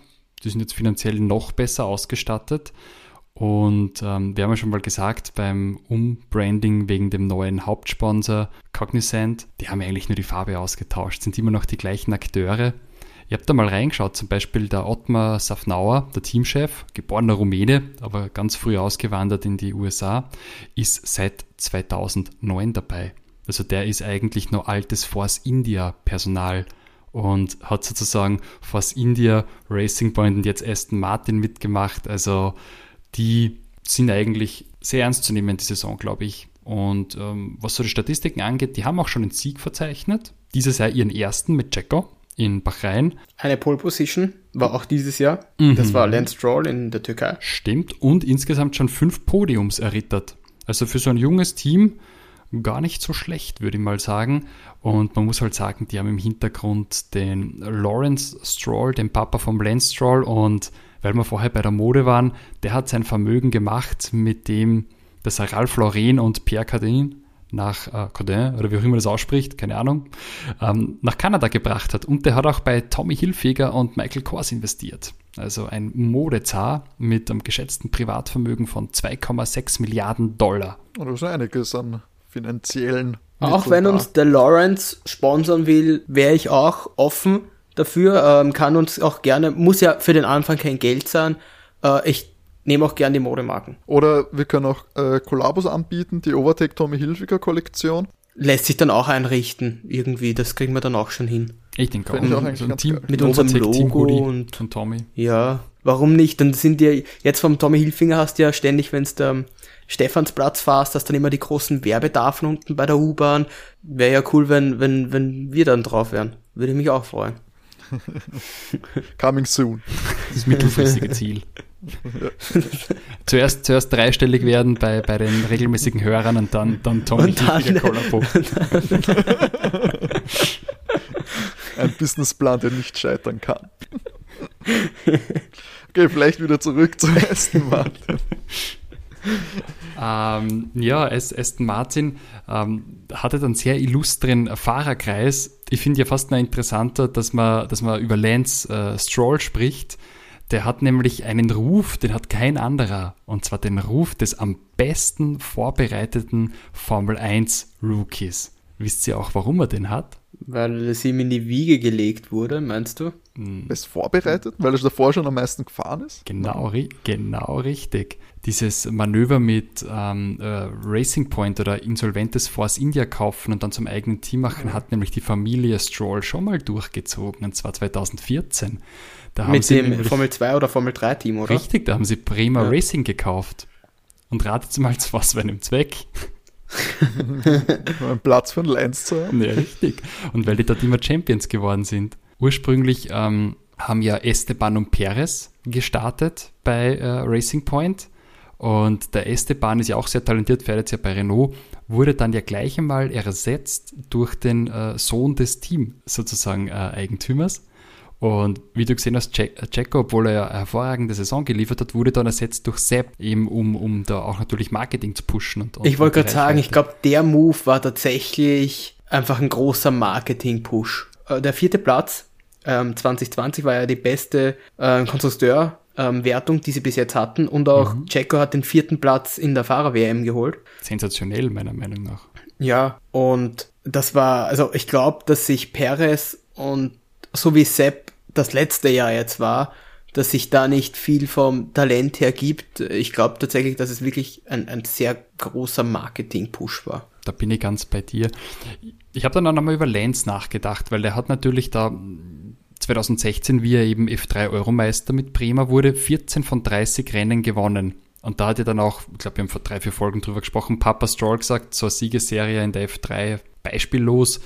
[SPEAKER 2] Die sind jetzt finanziell noch besser ausgestattet. Und ähm, wir haben ja schon mal gesagt, beim Umbranding wegen dem neuen Hauptsponsor Cognizant, die haben eigentlich nur die Farbe ausgetauscht, sind immer noch die gleichen Akteure. Ihr habt da mal reingeschaut, zum Beispiel der Ottmar Safnauer, der Teamchef, geborener Rumäne, aber ganz früh ausgewandert in die USA, ist seit 2009 dabei. Also der ist eigentlich noch altes Force India Personal und hat sozusagen Force India, Racing Point und jetzt Aston Martin mitgemacht. Also die sind eigentlich sehr ernst zu nehmen, die Saison, glaube ich. Und ähm, was so die Statistiken angeht, die haben auch schon einen Sieg verzeichnet. Dieses Jahr ihren ersten mit Jacko in Bahrain.
[SPEAKER 3] Eine Pole Position war auch dieses Jahr. Mhm. Das war Lance Stroll in der Türkei.
[SPEAKER 2] Stimmt. Und insgesamt schon fünf Podiums errittert. Also für so ein junges Team gar nicht so schlecht, würde ich mal sagen. Und man muss halt sagen, die haben im Hintergrund den Lawrence Stroll, den Papa vom Lance Stroll. Und weil wir vorher bei der Mode waren, der hat sein Vermögen gemacht, mit dem dass er Ralph Lauren und Pierre Cardin nach äh, Cardin, oder wie auch immer das ausspricht, keine Ahnung, ähm, nach Kanada gebracht hat. Und der hat auch bei Tommy Hilfiger und Michael Kors investiert. Also ein Modezar mit einem geschätzten Privatvermögen von 2,6 Milliarden Dollar.
[SPEAKER 1] Und das ist einiges an finanziellen.
[SPEAKER 3] Auch wenn uns der Lawrence sponsern will, wäre ich auch offen dafür. Ähm, kann uns auch gerne, muss ja für den Anfang kein Geld sein. Äh, ich nehme auch gerne die Modemarken.
[SPEAKER 1] Oder wir können auch äh, Kollabos anbieten, die Overtake Tommy Hilfiger Kollektion.
[SPEAKER 3] Lässt sich dann auch einrichten, irgendwie. Das kriegen wir dann auch schon hin.
[SPEAKER 2] Ich denke auch. Ich auch so ein
[SPEAKER 3] Team, mit unserem Logo und von Tommy. Ja, warum nicht? Dann sind die jetzt vom Tommy Hilfiger hast du ja ständig, wenn es der Stephansplatz fährst, hast dann immer die großen Werbetafeln unten bei der U-Bahn. Wäre ja cool, wenn, wenn, wenn wir dann drauf wären. Würde mich auch freuen. (laughs)
[SPEAKER 1] Coming soon.
[SPEAKER 2] Das mittelfristige Ziel. (laughs) zuerst, zuerst dreistellig werden bei, bei den regelmäßigen Hörern und dann, dann Tommy und dann, Kollapo. (laughs)
[SPEAKER 1] Ein Businessplan, der nicht scheitern kann. Okay, vielleicht wieder zurück zum ersten Mal (laughs)
[SPEAKER 2] ähm, ja, Aston Martin ähm, hatte dann sehr illustren Fahrerkreis. Ich finde ja fast noch interessanter, dass man, dass man über Lance äh, Stroll spricht. Der hat nämlich einen Ruf, den hat kein anderer. Und zwar den Ruf des am besten vorbereiteten Formel 1 Rookies. Wisst ihr auch, warum er den hat?
[SPEAKER 3] Weil es ihm in die Wiege gelegt wurde, meinst du?
[SPEAKER 1] Hm. Ist vorbereitet, weil er davor schon am meisten gefahren ist?
[SPEAKER 2] Genau, ri genau richtig. Dieses Manöver mit ähm, äh, Racing Point oder insolventes Force India kaufen und dann zum eigenen Team machen, mhm. hat nämlich die Familie Stroll schon mal durchgezogen, und zwar 2014.
[SPEAKER 3] Da mit dem Formel 2 oder Formel 3 Team, oder?
[SPEAKER 2] Richtig, da haben sie Prima ja. Racing gekauft. Und ratet mal, zu was für einem Zweck.
[SPEAKER 1] einen (laughs) Platz für ein Lens zu haben.
[SPEAKER 2] Ja, richtig. Und weil die dort immer Champions geworden sind. Ursprünglich ähm, haben ja Esteban und Perez gestartet bei äh, Racing Point. Und der Esteban ist ja auch sehr talentiert, fährt jetzt ja bei Renault, wurde dann ja gleich einmal ersetzt durch den äh, Sohn des Team sozusagen äh, Eigentümers. Und wie du gesehen hast, Checo, obwohl er eine hervorragende Saison geliefert hat, wurde dann ersetzt durch Sepp, eben um, um da auch natürlich Marketing zu pushen. Und,
[SPEAKER 3] und ich wollte gerade sagen, ich glaube, der Move war tatsächlich einfach ein großer Marketing-Push. Äh, der vierte Platz ähm, 2020 war ja die beste äh, Konstrukteur-Wertung, ähm, die sie bis jetzt hatten. Und auch mhm. Checo hat den vierten Platz in der Fahrer-WM geholt.
[SPEAKER 2] Sensationell, meiner Meinung nach.
[SPEAKER 3] Ja, und das war, also ich glaube, dass sich Perez und so wie Sepp das letzte Jahr jetzt war, dass sich da nicht viel vom Talent her gibt. Ich glaube tatsächlich, dass es wirklich ein, ein sehr großer Marketing-Push war.
[SPEAKER 2] Da bin ich ganz bei dir. Ich habe dann auch nochmal über Lance nachgedacht, weil der hat natürlich da 2016, wie er eben F3-Euromeister mit Bremer wurde, 14 von 30 Rennen gewonnen. Und da hat er dann auch, ich glaube, wir haben vor drei, vier Folgen drüber gesprochen, Papa Stroll gesagt, so eine Siegesserie in der F3 beispiellos.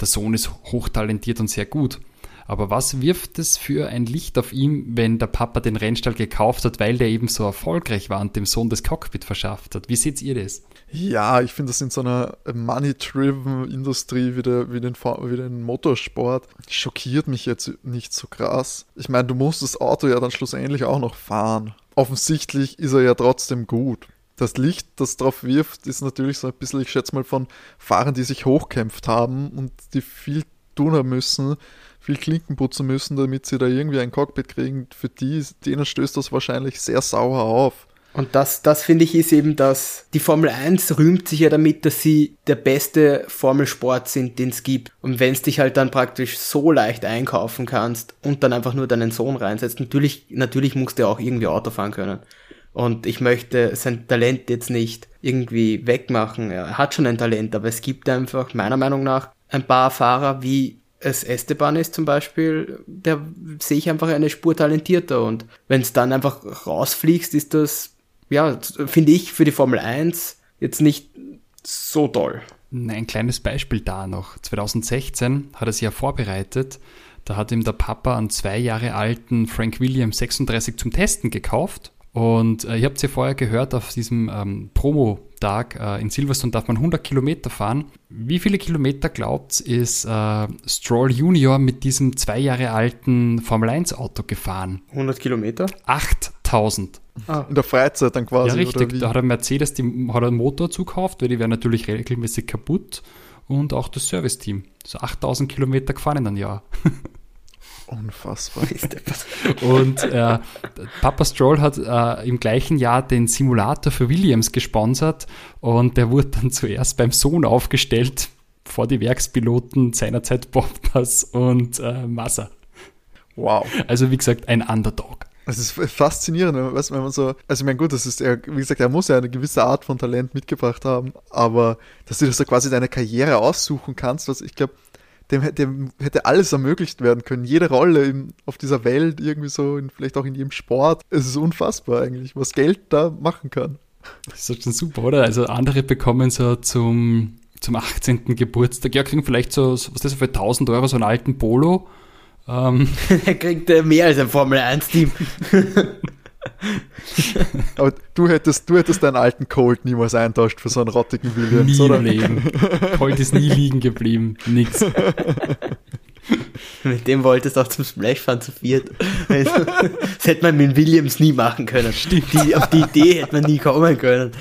[SPEAKER 2] Der Sohn ist hochtalentiert und sehr gut. Aber was wirft es für ein Licht auf ihn, wenn der Papa den Rennstall gekauft hat, weil der eben so erfolgreich war und dem Sohn das Cockpit verschafft hat? Wie seht ihr das?
[SPEAKER 1] Ja, ich finde das in so einer money-driven Industrie wie, der, wie, den, wie den Motorsport schockiert mich jetzt nicht so krass. Ich meine, du musst das Auto ja dann schlussendlich auch noch fahren. Offensichtlich ist er ja trotzdem gut. Das Licht, das drauf wirft, ist natürlich so ein bisschen, ich schätze mal, von Fahrern, die sich hochkämpft haben und die viel tun haben müssen, viel Klinken putzen müssen, damit sie da irgendwie ein Cockpit kriegen. Für die, denen stößt das wahrscheinlich sehr sauer auf.
[SPEAKER 3] Und das, das finde ich ist eben das, die Formel 1 rühmt sich ja damit, dass sie der beste Formelsport sind, den es gibt. Und wenn es dich halt dann praktisch so leicht einkaufen kannst und dann einfach nur deinen Sohn reinsetzt, natürlich, natürlich musst du auch irgendwie Auto fahren können. Und ich möchte sein Talent jetzt nicht irgendwie wegmachen. Er hat schon ein Talent, aber es gibt einfach meiner Meinung nach ein paar Fahrer wie es Esteban ist zum Beispiel, der sehe ich einfach eine Spur talentierter und wenn es dann einfach rausfliegst, ist das, ja, finde ich für die Formel 1 jetzt nicht so toll.
[SPEAKER 2] Ein kleines Beispiel da noch. 2016 hat er sich ja vorbereitet. Da hat ihm der Papa einen zwei Jahre alten Frank Williams 36 zum Testen gekauft. Und äh, ihr habt es ja vorher gehört, auf diesem ähm, Promo Tag äh, in Silverstone darf man 100 Kilometer fahren. Wie viele Kilometer glaubt ist äh, Stroll Junior mit diesem zwei Jahre alten Formel 1 Auto gefahren?
[SPEAKER 3] 100 Kilometer?
[SPEAKER 2] 8000.
[SPEAKER 1] Ah. In der Freizeit dann quasi.
[SPEAKER 2] Ja, richtig. Da hat er Mercedes die, hat einen Motor zukauft, weil die wären natürlich regelmäßig kaputt. Und auch das Serviceteam. So 8000 Kilometer gefahren in einem Jahr. (laughs)
[SPEAKER 1] Unfassbar.
[SPEAKER 2] und äh, Papa Stroll hat äh, im gleichen Jahr den Simulator für Williams gesponsert und der wurde dann zuerst beim Sohn aufgestellt, vor die Werkspiloten seinerzeit Bottas und äh, Massa.
[SPEAKER 1] Wow.
[SPEAKER 2] Also wie gesagt, ein Underdog.
[SPEAKER 1] Es ist faszinierend, wenn man so, also ich meine, gut, das ist, er, wie gesagt, er muss ja eine gewisse Art von Talent mitgebracht haben, aber dass du das so quasi deine Karriere aussuchen kannst, was ich glaube, dem, dem hätte alles ermöglicht werden können. Jede Rolle in, auf dieser Welt, irgendwie so, in, vielleicht auch in jedem Sport. Es ist unfassbar eigentlich, was Geld da machen kann.
[SPEAKER 2] Das ist schon super, oder? Also andere bekommen so zum, zum 18. Geburtstag, ja, kriegen vielleicht so, was ist das für 1000 Euro, so einen alten Polo.
[SPEAKER 3] Ähm. (laughs) er kriegt mehr als ein Formel 1-Team. (laughs)
[SPEAKER 1] Aber du hättest, du hättest deinen alten Colt niemals eintauscht für so einen rottigen Williams,
[SPEAKER 2] nie oder? Im Leben. (laughs) Colt ist nie liegen geblieben. Nix.
[SPEAKER 3] Mit dem wolltest du auch zum Splashfahren zu viert. Also, das hätte man mit Williams nie machen können. Stimmt. Die, auf die Idee hätte man nie kommen können.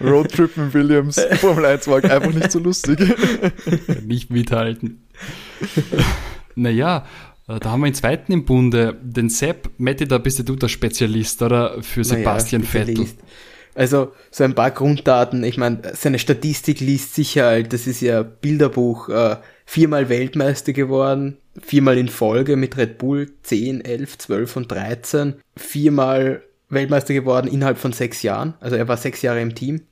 [SPEAKER 1] Roadtrip mit Williams, Formel 1 war einfach nicht so lustig.
[SPEAKER 2] Nicht mithalten. (laughs) Naja, äh, da haben wir den zweiten im Bunde, den Sepp. Matti, da bist du der Spezialist, oder? Für Sebastian naja, Vettel.
[SPEAKER 3] Also, so ein paar Grunddaten. Ich meine, seine Statistik liest sicher halt, das ist ja Bilderbuch, äh, viermal Weltmeister geworden, viermal in Folge mit Red Bull, 10, 11, 12 und 13, viermal Weltmeister geworden innerhalb von sechs Jahren. Also er war sechs Jahre im Team.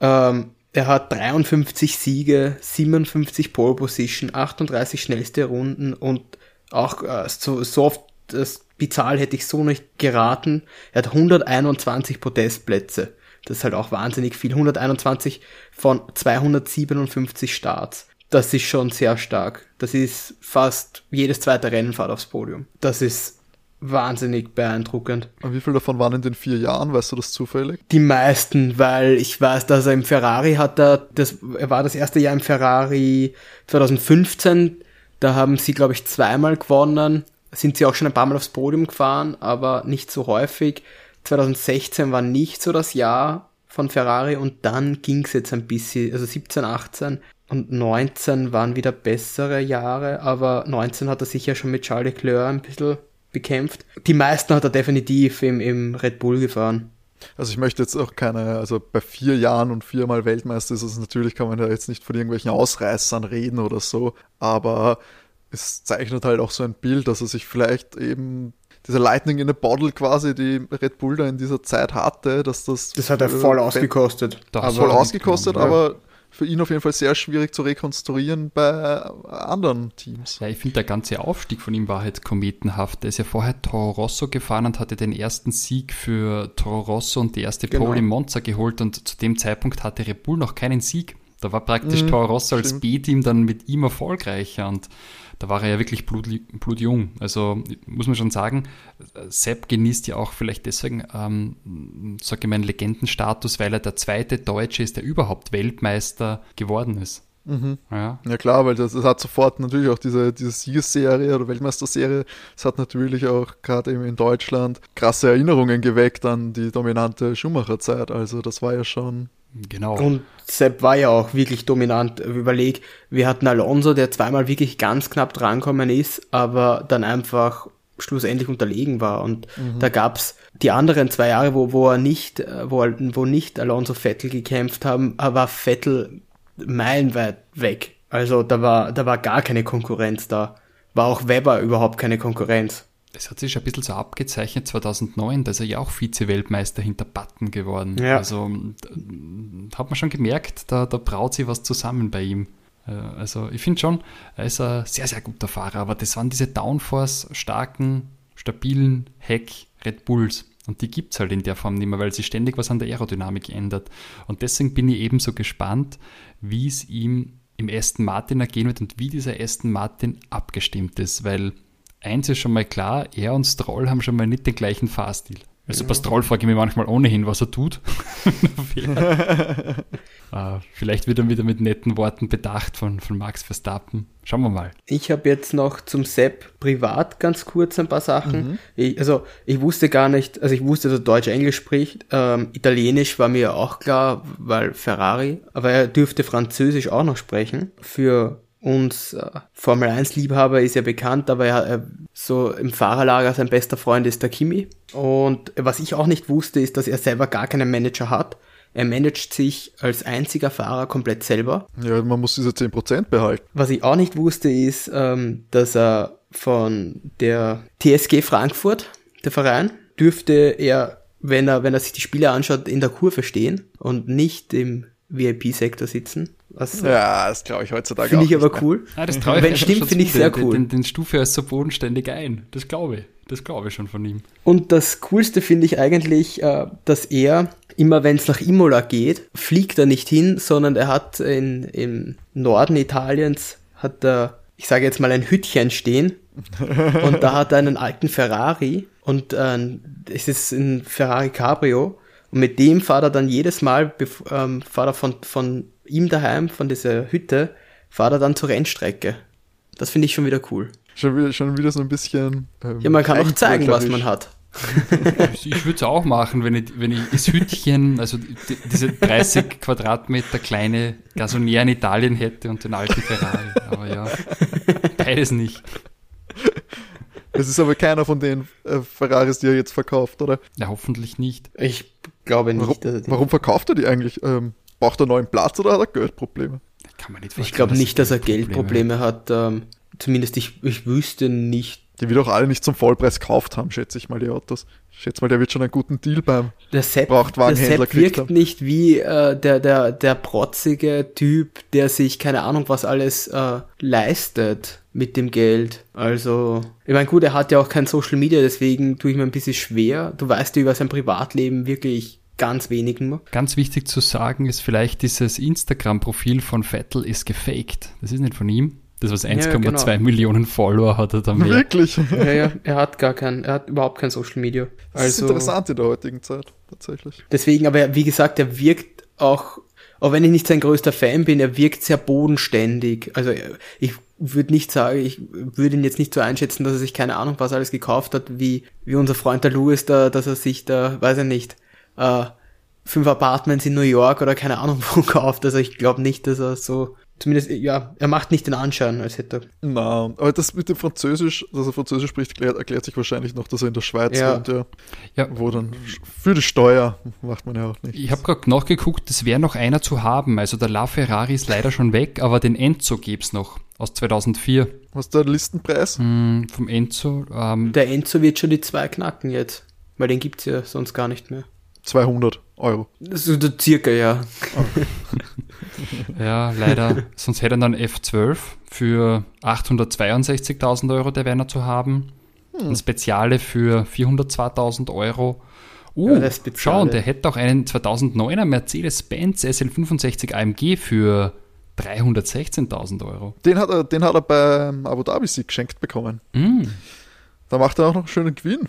[SPEAKER 3] Ähm, er hat 53 Siege, 57 Pole Position, 38 schnellste Runden und auch äh, so, so oft, das, die Zahl hätte ich so nicht geraten. Er hat 121 Podestplätze. Das ist halt auch wahnsinnig viel. 121 von 257 Starts. Das ist schon sehr stark. Das ist fast jedes zweite Rennen fahrt aufs Podium. Das ist wahnsinnig beeindruckend.
[SPEAKER 1] Und wie viel davon waren in den vier Jahren? Weißt du das zufällig?
[SPEAKER 3] Die meisten, weil ich weiß, dass er im Ferrari hat er, das, er war das erste Jahr im Ferrari 2015 da haben sie, glaube ich, zweimal gewonnen. Sind sie auch schon ein paar Mal aufs Podium gefahren, aber nicht so häufig. 2016 war nicht so das Jahr von Ferrari und dann ging es jetzt ein bisschen, also 17, 18 und 19 waren wieder bessere Jahre, aber 19 hat er sich ja schon mit Charles Leclerc ein bisschen bekämpft. Die meisten hat er definitiv im, im Red Bull gefahren.
[SPEAKER 1] Also ich möchte jetzt auch keine, also bei vier Jahren und viermal Weltmeister ist es natürlich, kann man da jetzt nicht von irgendwelchen Ausreißern reden oder so, aber es zeichnet halt auch so ein Bild, dass er sich vielleicht eben diese Lightning in a Bottle quasi, die Red Bull da in dieser Zeit hatte, dass das.
[SPEAKER 3] Das hat er voll äh, ausgekostet.
[SPEAKER 1] Das voll ausgekostet, aber für ihn auf jeden Fall sehr schwierig zu rekonstruieren bei anderen Teams.
[SPEAKER 2] Ja, ich finde, der ganze Aufstieg von ihm war halt kometenhaft. Er ist ja vorher Toro Rosso gefahren und hatte den ersten Sieg für Toro Rosso und die erste genau. Pole im Monza geholt und zu dem Zeitpunkt hatte Red Bull noch keinen Sieg. Da war praktisch mhm, Toro Rosso als B-Team dann mit ihm erfolgreicher und da war er ja wirklich blut, blutjung. Also muss man schon sagen, Sepp genießt ja auch vielleicht deswegen, ähm, sage ich mal, einen Legendenstatus, weil er der zweite Deutsche ist, der überhaupt Weltmeister geworden ist.
[SPEAKER 1] Mhm. Ja. ja klar, weil das, das, hat sofort natürlich auch diese, diese Siegesserie oder Weltmeisterserie, das hat natürlich auch gerade eben in Deutschland krasse Erinnerungen geweckt an die dominante Schumacher-Zeit. Also das war ja schon
[SPEAKER 3] Genau. Und Sepp war ja auch wirklich dominant. Überleg, wir hatten Alonso, der zweimal wirklich ganz knapp drankommen ist, aber dann einfach schlussendlich unterlegen war. Und mhm. da gab's die anderen zwei Jahre, wo, wo er nicht, wo, wo nicht Alonso Vettel gekämpft haben, war Vettel meilenweit weg. Also da war, da war gar keine Konkurrenz da. War auch Weber überhaupt keine Konkurrenz
[SPEAKER 2] das hat sich ein bisschen so abgezeichnet 2009, da ist er ja auch Vize-Weltmeister hinter Button geworden. Ja. Also hat man schon gemerkt, da, da braut sich was zusammen bei ihm. Äh, also ich finde schon, er ist ein sehr, sehr guter Fahrer, aber das waren diese Downforce-starken, stabilen Heck Red Bulls. Und die gibt es halt in der Form nicht mehr, weil sich ständig was an der Aerodynamik ändert. Und deswegen bin ich ebenso gespannt, wie es ihm im Aston Martin ergehen wird und wie dieser Aston Martin abgestimmt ist, weil eins ist schon mal klar, er und Stroll haben schon mal nicht den gleichen Fahrstil. Also bei Stroll frage ich mich manchmal ohnehin, was er tut. uh, (laughs) vielleicht wird er wieder mit netten Worten bedacht von, von Max Verstappen. Schauen wir mal.
[SPEAKER 3] Ich habe jetzt noch zum Sepp privat ganz kurz ein paar Sachen. Mhm. Ich, also ich wusste gar nicht, also ich wusste, dass er Deutsch-Englisch spricht. Ähm, Italienisch war mir auch klar, weil Ferrari, aber er dürfte Französisch auch noch sprechen. Für uns äh, Formel 1 Liebhaber ist ja bekannt, aber er, er, so im Fahrerlager sein bester Freund ist der Kimi. Und was ich auch nicht wusste, ist, dass er selber gar keinen Manager hat. Er managt sich als einziger Fahrer komplett selber.
[SPEAKER 1] Ja, man muss diese 10% behalten.
[SPEAKER 3] Was ich auch nicht wusste, ist, ähm, dass er von der TSG Frankfurt, der Verein, dürfte er, wenn er, wenn er sich die Spiele anschaut, in der Kurve stehen und nicht im VIP-Sektor sitzen.
[SPEAKER 1] Was, ja, das glaube ich heutzutage
[SPEAKER 3] Finde ich aber mehr. cool.
[SPEAKER 2] Ja, das traue ich Wenn stimmt, finde ich sehr cool. Den, den, den Stufe ist so bodenständig ein. Das glaube ich. Das glaube ich schon von ihm.
[SPEAKER 3] Und das Coolste finde ich eigentlich, äh, dass er, immer wenn es nach Imola geht, fliegt er nicht hin, sondern er hat in, im Norden Italiens, hat er, ich sage jetzt mal, ein Hütchen stehen. (laughs) und da hat er einen alten Ferrari und äh, es ist ein Ferrari Cabrio und mit dem fahrt er dann jedes Mal, ähm, fahrt er von, von ihm daheim, von dieser Hütte, fahrt er dann zur Rennstrecke. Das finde ich schon wieder cool.
[SPEAKER 1] Schon wieder, schon wieder so ein bisschen.
[SPEAKER 3] Ähm, ja, man kann auch zeigen, was man hat. (laughs)
[SPEAKER 2] ich würde es auch machen, wenn ich, wenn ich das Hütchen, also die, diese 30 (laughs) Quadratmeter kleine Gasonier in Italien hätte und den alten Ferrari. Aber ja, beides nicht.
[SPEAKER 1] Es ist aber keiner von den äh, Ferraris, die er jetzt verkauft, oder?
[SPEAKER 2] Ja, hoffentlich nicht.
[SPEAKER 3] Ich glaube nicht.
[SPEAKER 1] Warum, warum verkauft er die eigentlich? Ähm, braucht er neuen Platz oder hat er Geldprobleme?
[SPEAKER 3] Kann man nicht Ich glaube nicht, dass er Geldprobleme hat. Ähm, zumindest ich, ich wüsste nicht.
[SPEAKER 1] Die will doch alle nicht zum Vollpreis gekauft haben, schätze ich mal, die Autos. Ich schätze mal, der wird schon einen guten Deal beim
[SPEAKER 3] der Sepp, Brauchtwagenhändler der Sepp wirkt haben. nicht wie äh, der, der, der protzige Typ, der sich keine Ahnung was alles äh, leistet mit dem Geld. Also, ich meine, gut, er hat ja auch kein Social Media, deswegen tue ich mir ein bisschen schwer. Du weißt ja über sein Privatleben wirklich ganz wenig nur.
[SPEAKER 2] Ganz wichtig zu sagen ist vielleicht, dieses Instagram-Profil von Vettel ist gefaked. Das ist nicht von ihm. Das, was 1,2 ja, genau. Millionen Follower hat er da mehr.
[SPEAKER 1] Wirklich?
[SPEAKER 3] Ja, ja, er hat gar kein, er hat überhaupt kein Social Media.
[SPEAKER 1] Das ist also interessant in der heutigen Zeit, tatsächlich.
[SPEAKER 3] Deswegen, aber wie gesagt, er wirkt auch, auch wenn ich nicht sein größter Fan bin, er wirkt sehr bodenständig. Also ich würde nicht sagen, ich würde ihn jetzt nicht so einschätzen, dass er sich keine Ahnung was alles gekauft hat, wie, wie unser Freund der Louis da, dass er sich da, weiß ich nicht, äh, fünf Apartments in New York oder keine Ahnung (laughs) wo kauft. Also ich glaube nicht, dass er so Zumindest, ja, er macht nicht den Anschein, als hätte er.
[SPEAKER 1] Na, aber das mit dem Französisch, dass er Französisch spricht, erklärt, erklärt sich wahrscheinlich noch, dass er in der Schweiz
[SPEAKER 3] Ja.
[SPEAKER 1] wohnt, ja.
[SPEAKER 2] Ja.
[SPEAKER 1] Wo dann für die Steuer macht man ja auch nicht.
[SPEAKER 2] Ich habe gerade nachgeguckt, es wäre noch einer zu haben. Also der LaFerrari ist leider schon weg, aber den Enzo gäb's noch aus 2004.
[SPEAKER 1] Was ist der Listenpreis?
[SPEAKER 2] Hm, vom Enzo. Ähm,
[SPEAKER 3] Der Enzo wird schon die zwei knacken jetzt. Weil den gibt's ja sonst gar nicht mehr.
[SPEAKER 1] 200 Euro.
[SPEAKER 3] So der circa, ja. (laughs)
[SPEAKER 2] ja, leider. Sonst hätte er dann F12 für 862.000 Euro, der wäre noch zu haben. Ein Speziale für 402.000 Euro. Uh,
[SPEAKER 3] Ja,
[SPEAKER 2] schau, und der hätte auch einen 2009er Mercedes-Benz SL65 AMG für 316.000 Euro.
[SPEAKER 1] Den hat er, den hat er beim Abu Dhabi-Sieg geschenkt bekommen.
[SPEAKER 2] Mm.
[SPEAKER 1] Da macht er auch noch einen schönen Gewinn.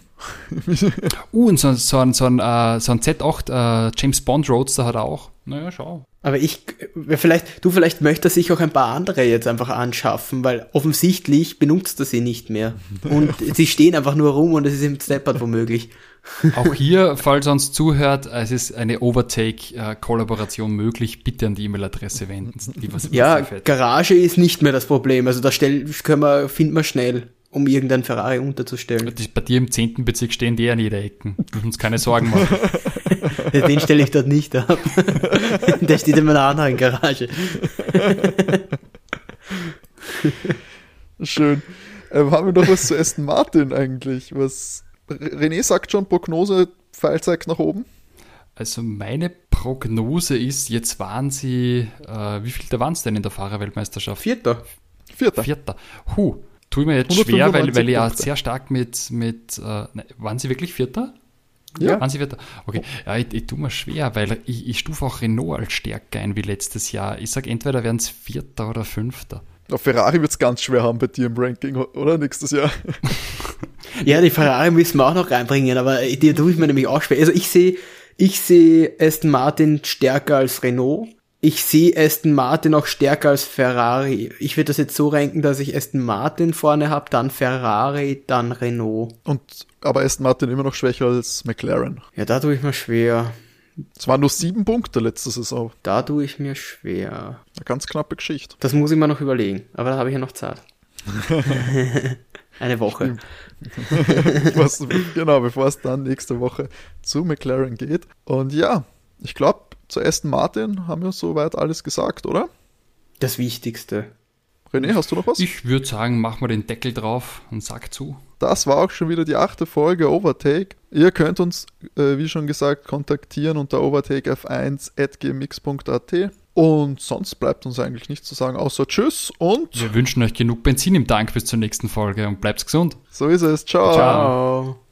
[SPEAKER 1] (laughs)
[SPEAKER 2] Uh, und so, so ein, so ein, äh, so ein Z8 äh, James Bond Roadster hat er auch. Naja, schau.
[SPEAKER 3] Aber ich, äh, vielleicht, du vielleicht möchtest sich auch ein paar andere jetzt einfach anschaffen, weil offensichtlich benutzt er sie nicht mehr. Und (laughs) sie stehen einfach nur rum und es ist im Steppert womöglich. (laughs)
[SPEAKER 2] Auch hier, falls er uns zuhört, es ist eine Overtake-Kollaboration möglich. Bitte an die E-Mail-Adresse wenden. Lieber
[SPEAKER 3] Ja. Garage ist nicht mehr das Problem. Also da stell, können wir, finden wir schnell, um irgendein Ferrari unterzustellen.
[SPEAKER 2] Bei dir im 10. Bezirk stehen die an jeder Ecke. Du musst uns keine Sorgen machen. (laughs)
[SPEAKER 3] Den stelle ich dort nicht ab. (laughs) Der steht in meiner anderen Garage. (laughs)
[SPEAKER 1] Schön. Ähm, haben wir noch was zu Aston Martin eigentlich? Was René sagt schon, Prognose, Pfeil zeigt nach oben.
[SPEAKER 2] Also meine Prognose ist, jetzt waren sie, äh, wie viel da waren es denn in der Fahrerweltmeisterschaft?
[SPEAKER 3] Vierter.
[SPEAKER 1] Vierter.
[SPEAKER 2] Vierter. Huh, tue mir jetzt schwer, weil,
[SPEAKER 1] 195
[SPEAKER 2] weil ich ja sehr stark mit, mit äh, ne, waren sie wirklich Vierter?
[SPEAKER 1] Ja.
[SPEAKER 2] Waren sie Vierter? Okay, ja, ich, ich tue mir schwer, weil ich, ich stufe auch Renault als stärker ein wie letztes Jahr. Ich sage, entweder werden es Vierter oder Fünfter.
[SPEAKER 1] Auf Ferrari wird es ganz schwer haben bei dir im Ranking, oder? Nächstes Jahr. (laughs)
[SPEAKER 3] Ja, die Ferrari müssen wir auch noch reinbringen, aber die tue ich mir nämlich auch schwer. Also ich sehe, ich sehe Aston Martin stärker als Renault. Ich sehe Aston Martin auch stärker als Ferrari. Ich würde das jetzt so ranken, dass ich Aston Martin vorne habe, dann Ferrari, dann Renault.
[SPEAKER 1] Und, aber Aston Martin immer noch schwächer als McLaren.
[SPEAKER 3] Ja, da tue ich mir schwer.
[SPEAKER 1] Es waren nur sieben Punkte letzte Saison.
[SPEAKER 3] Da tue ich mir schwer.
[SPEAKER 1] Eine ganz knappe Geschichte.
[SPEAKER 3] Das muss ich mir noch überlegen, aber da habe ich ja noch Zeit. (laughs) Eine Woche.
[SPEAKER 1] Was, genau, bevor es dann nächste Woche zu McLaren geht. Und ja, ich glaube, zu Aston Martin haben wir soweit alles gesagt, oder?
[SPEAKER 3] Das Wichtigste.
[SPEAKER 1] René, hast du noch was?
[SPEAKER 2] Ich würde sagen, machen wir den Deckel drauf und Sack zu.
[SPEAKER 1] Das war auch schon wieder die achte Folge Overtake. Ihr könnt uns, äh, wie schon gesagt, kontaktieren unter overtakef1.gmx.at. Und sonst bleibt uns eigentlich nichts zu sagen, außer Tschüss und
[SPEAKER 2] Wir wünschen euch genug Benzin im Tank bis zur nächsten Folge und bleibt gesund.
[SPEAKER 1] so ist es.
[SPEAKER 2] Ciao.
[SPEAKER 3] Ciao.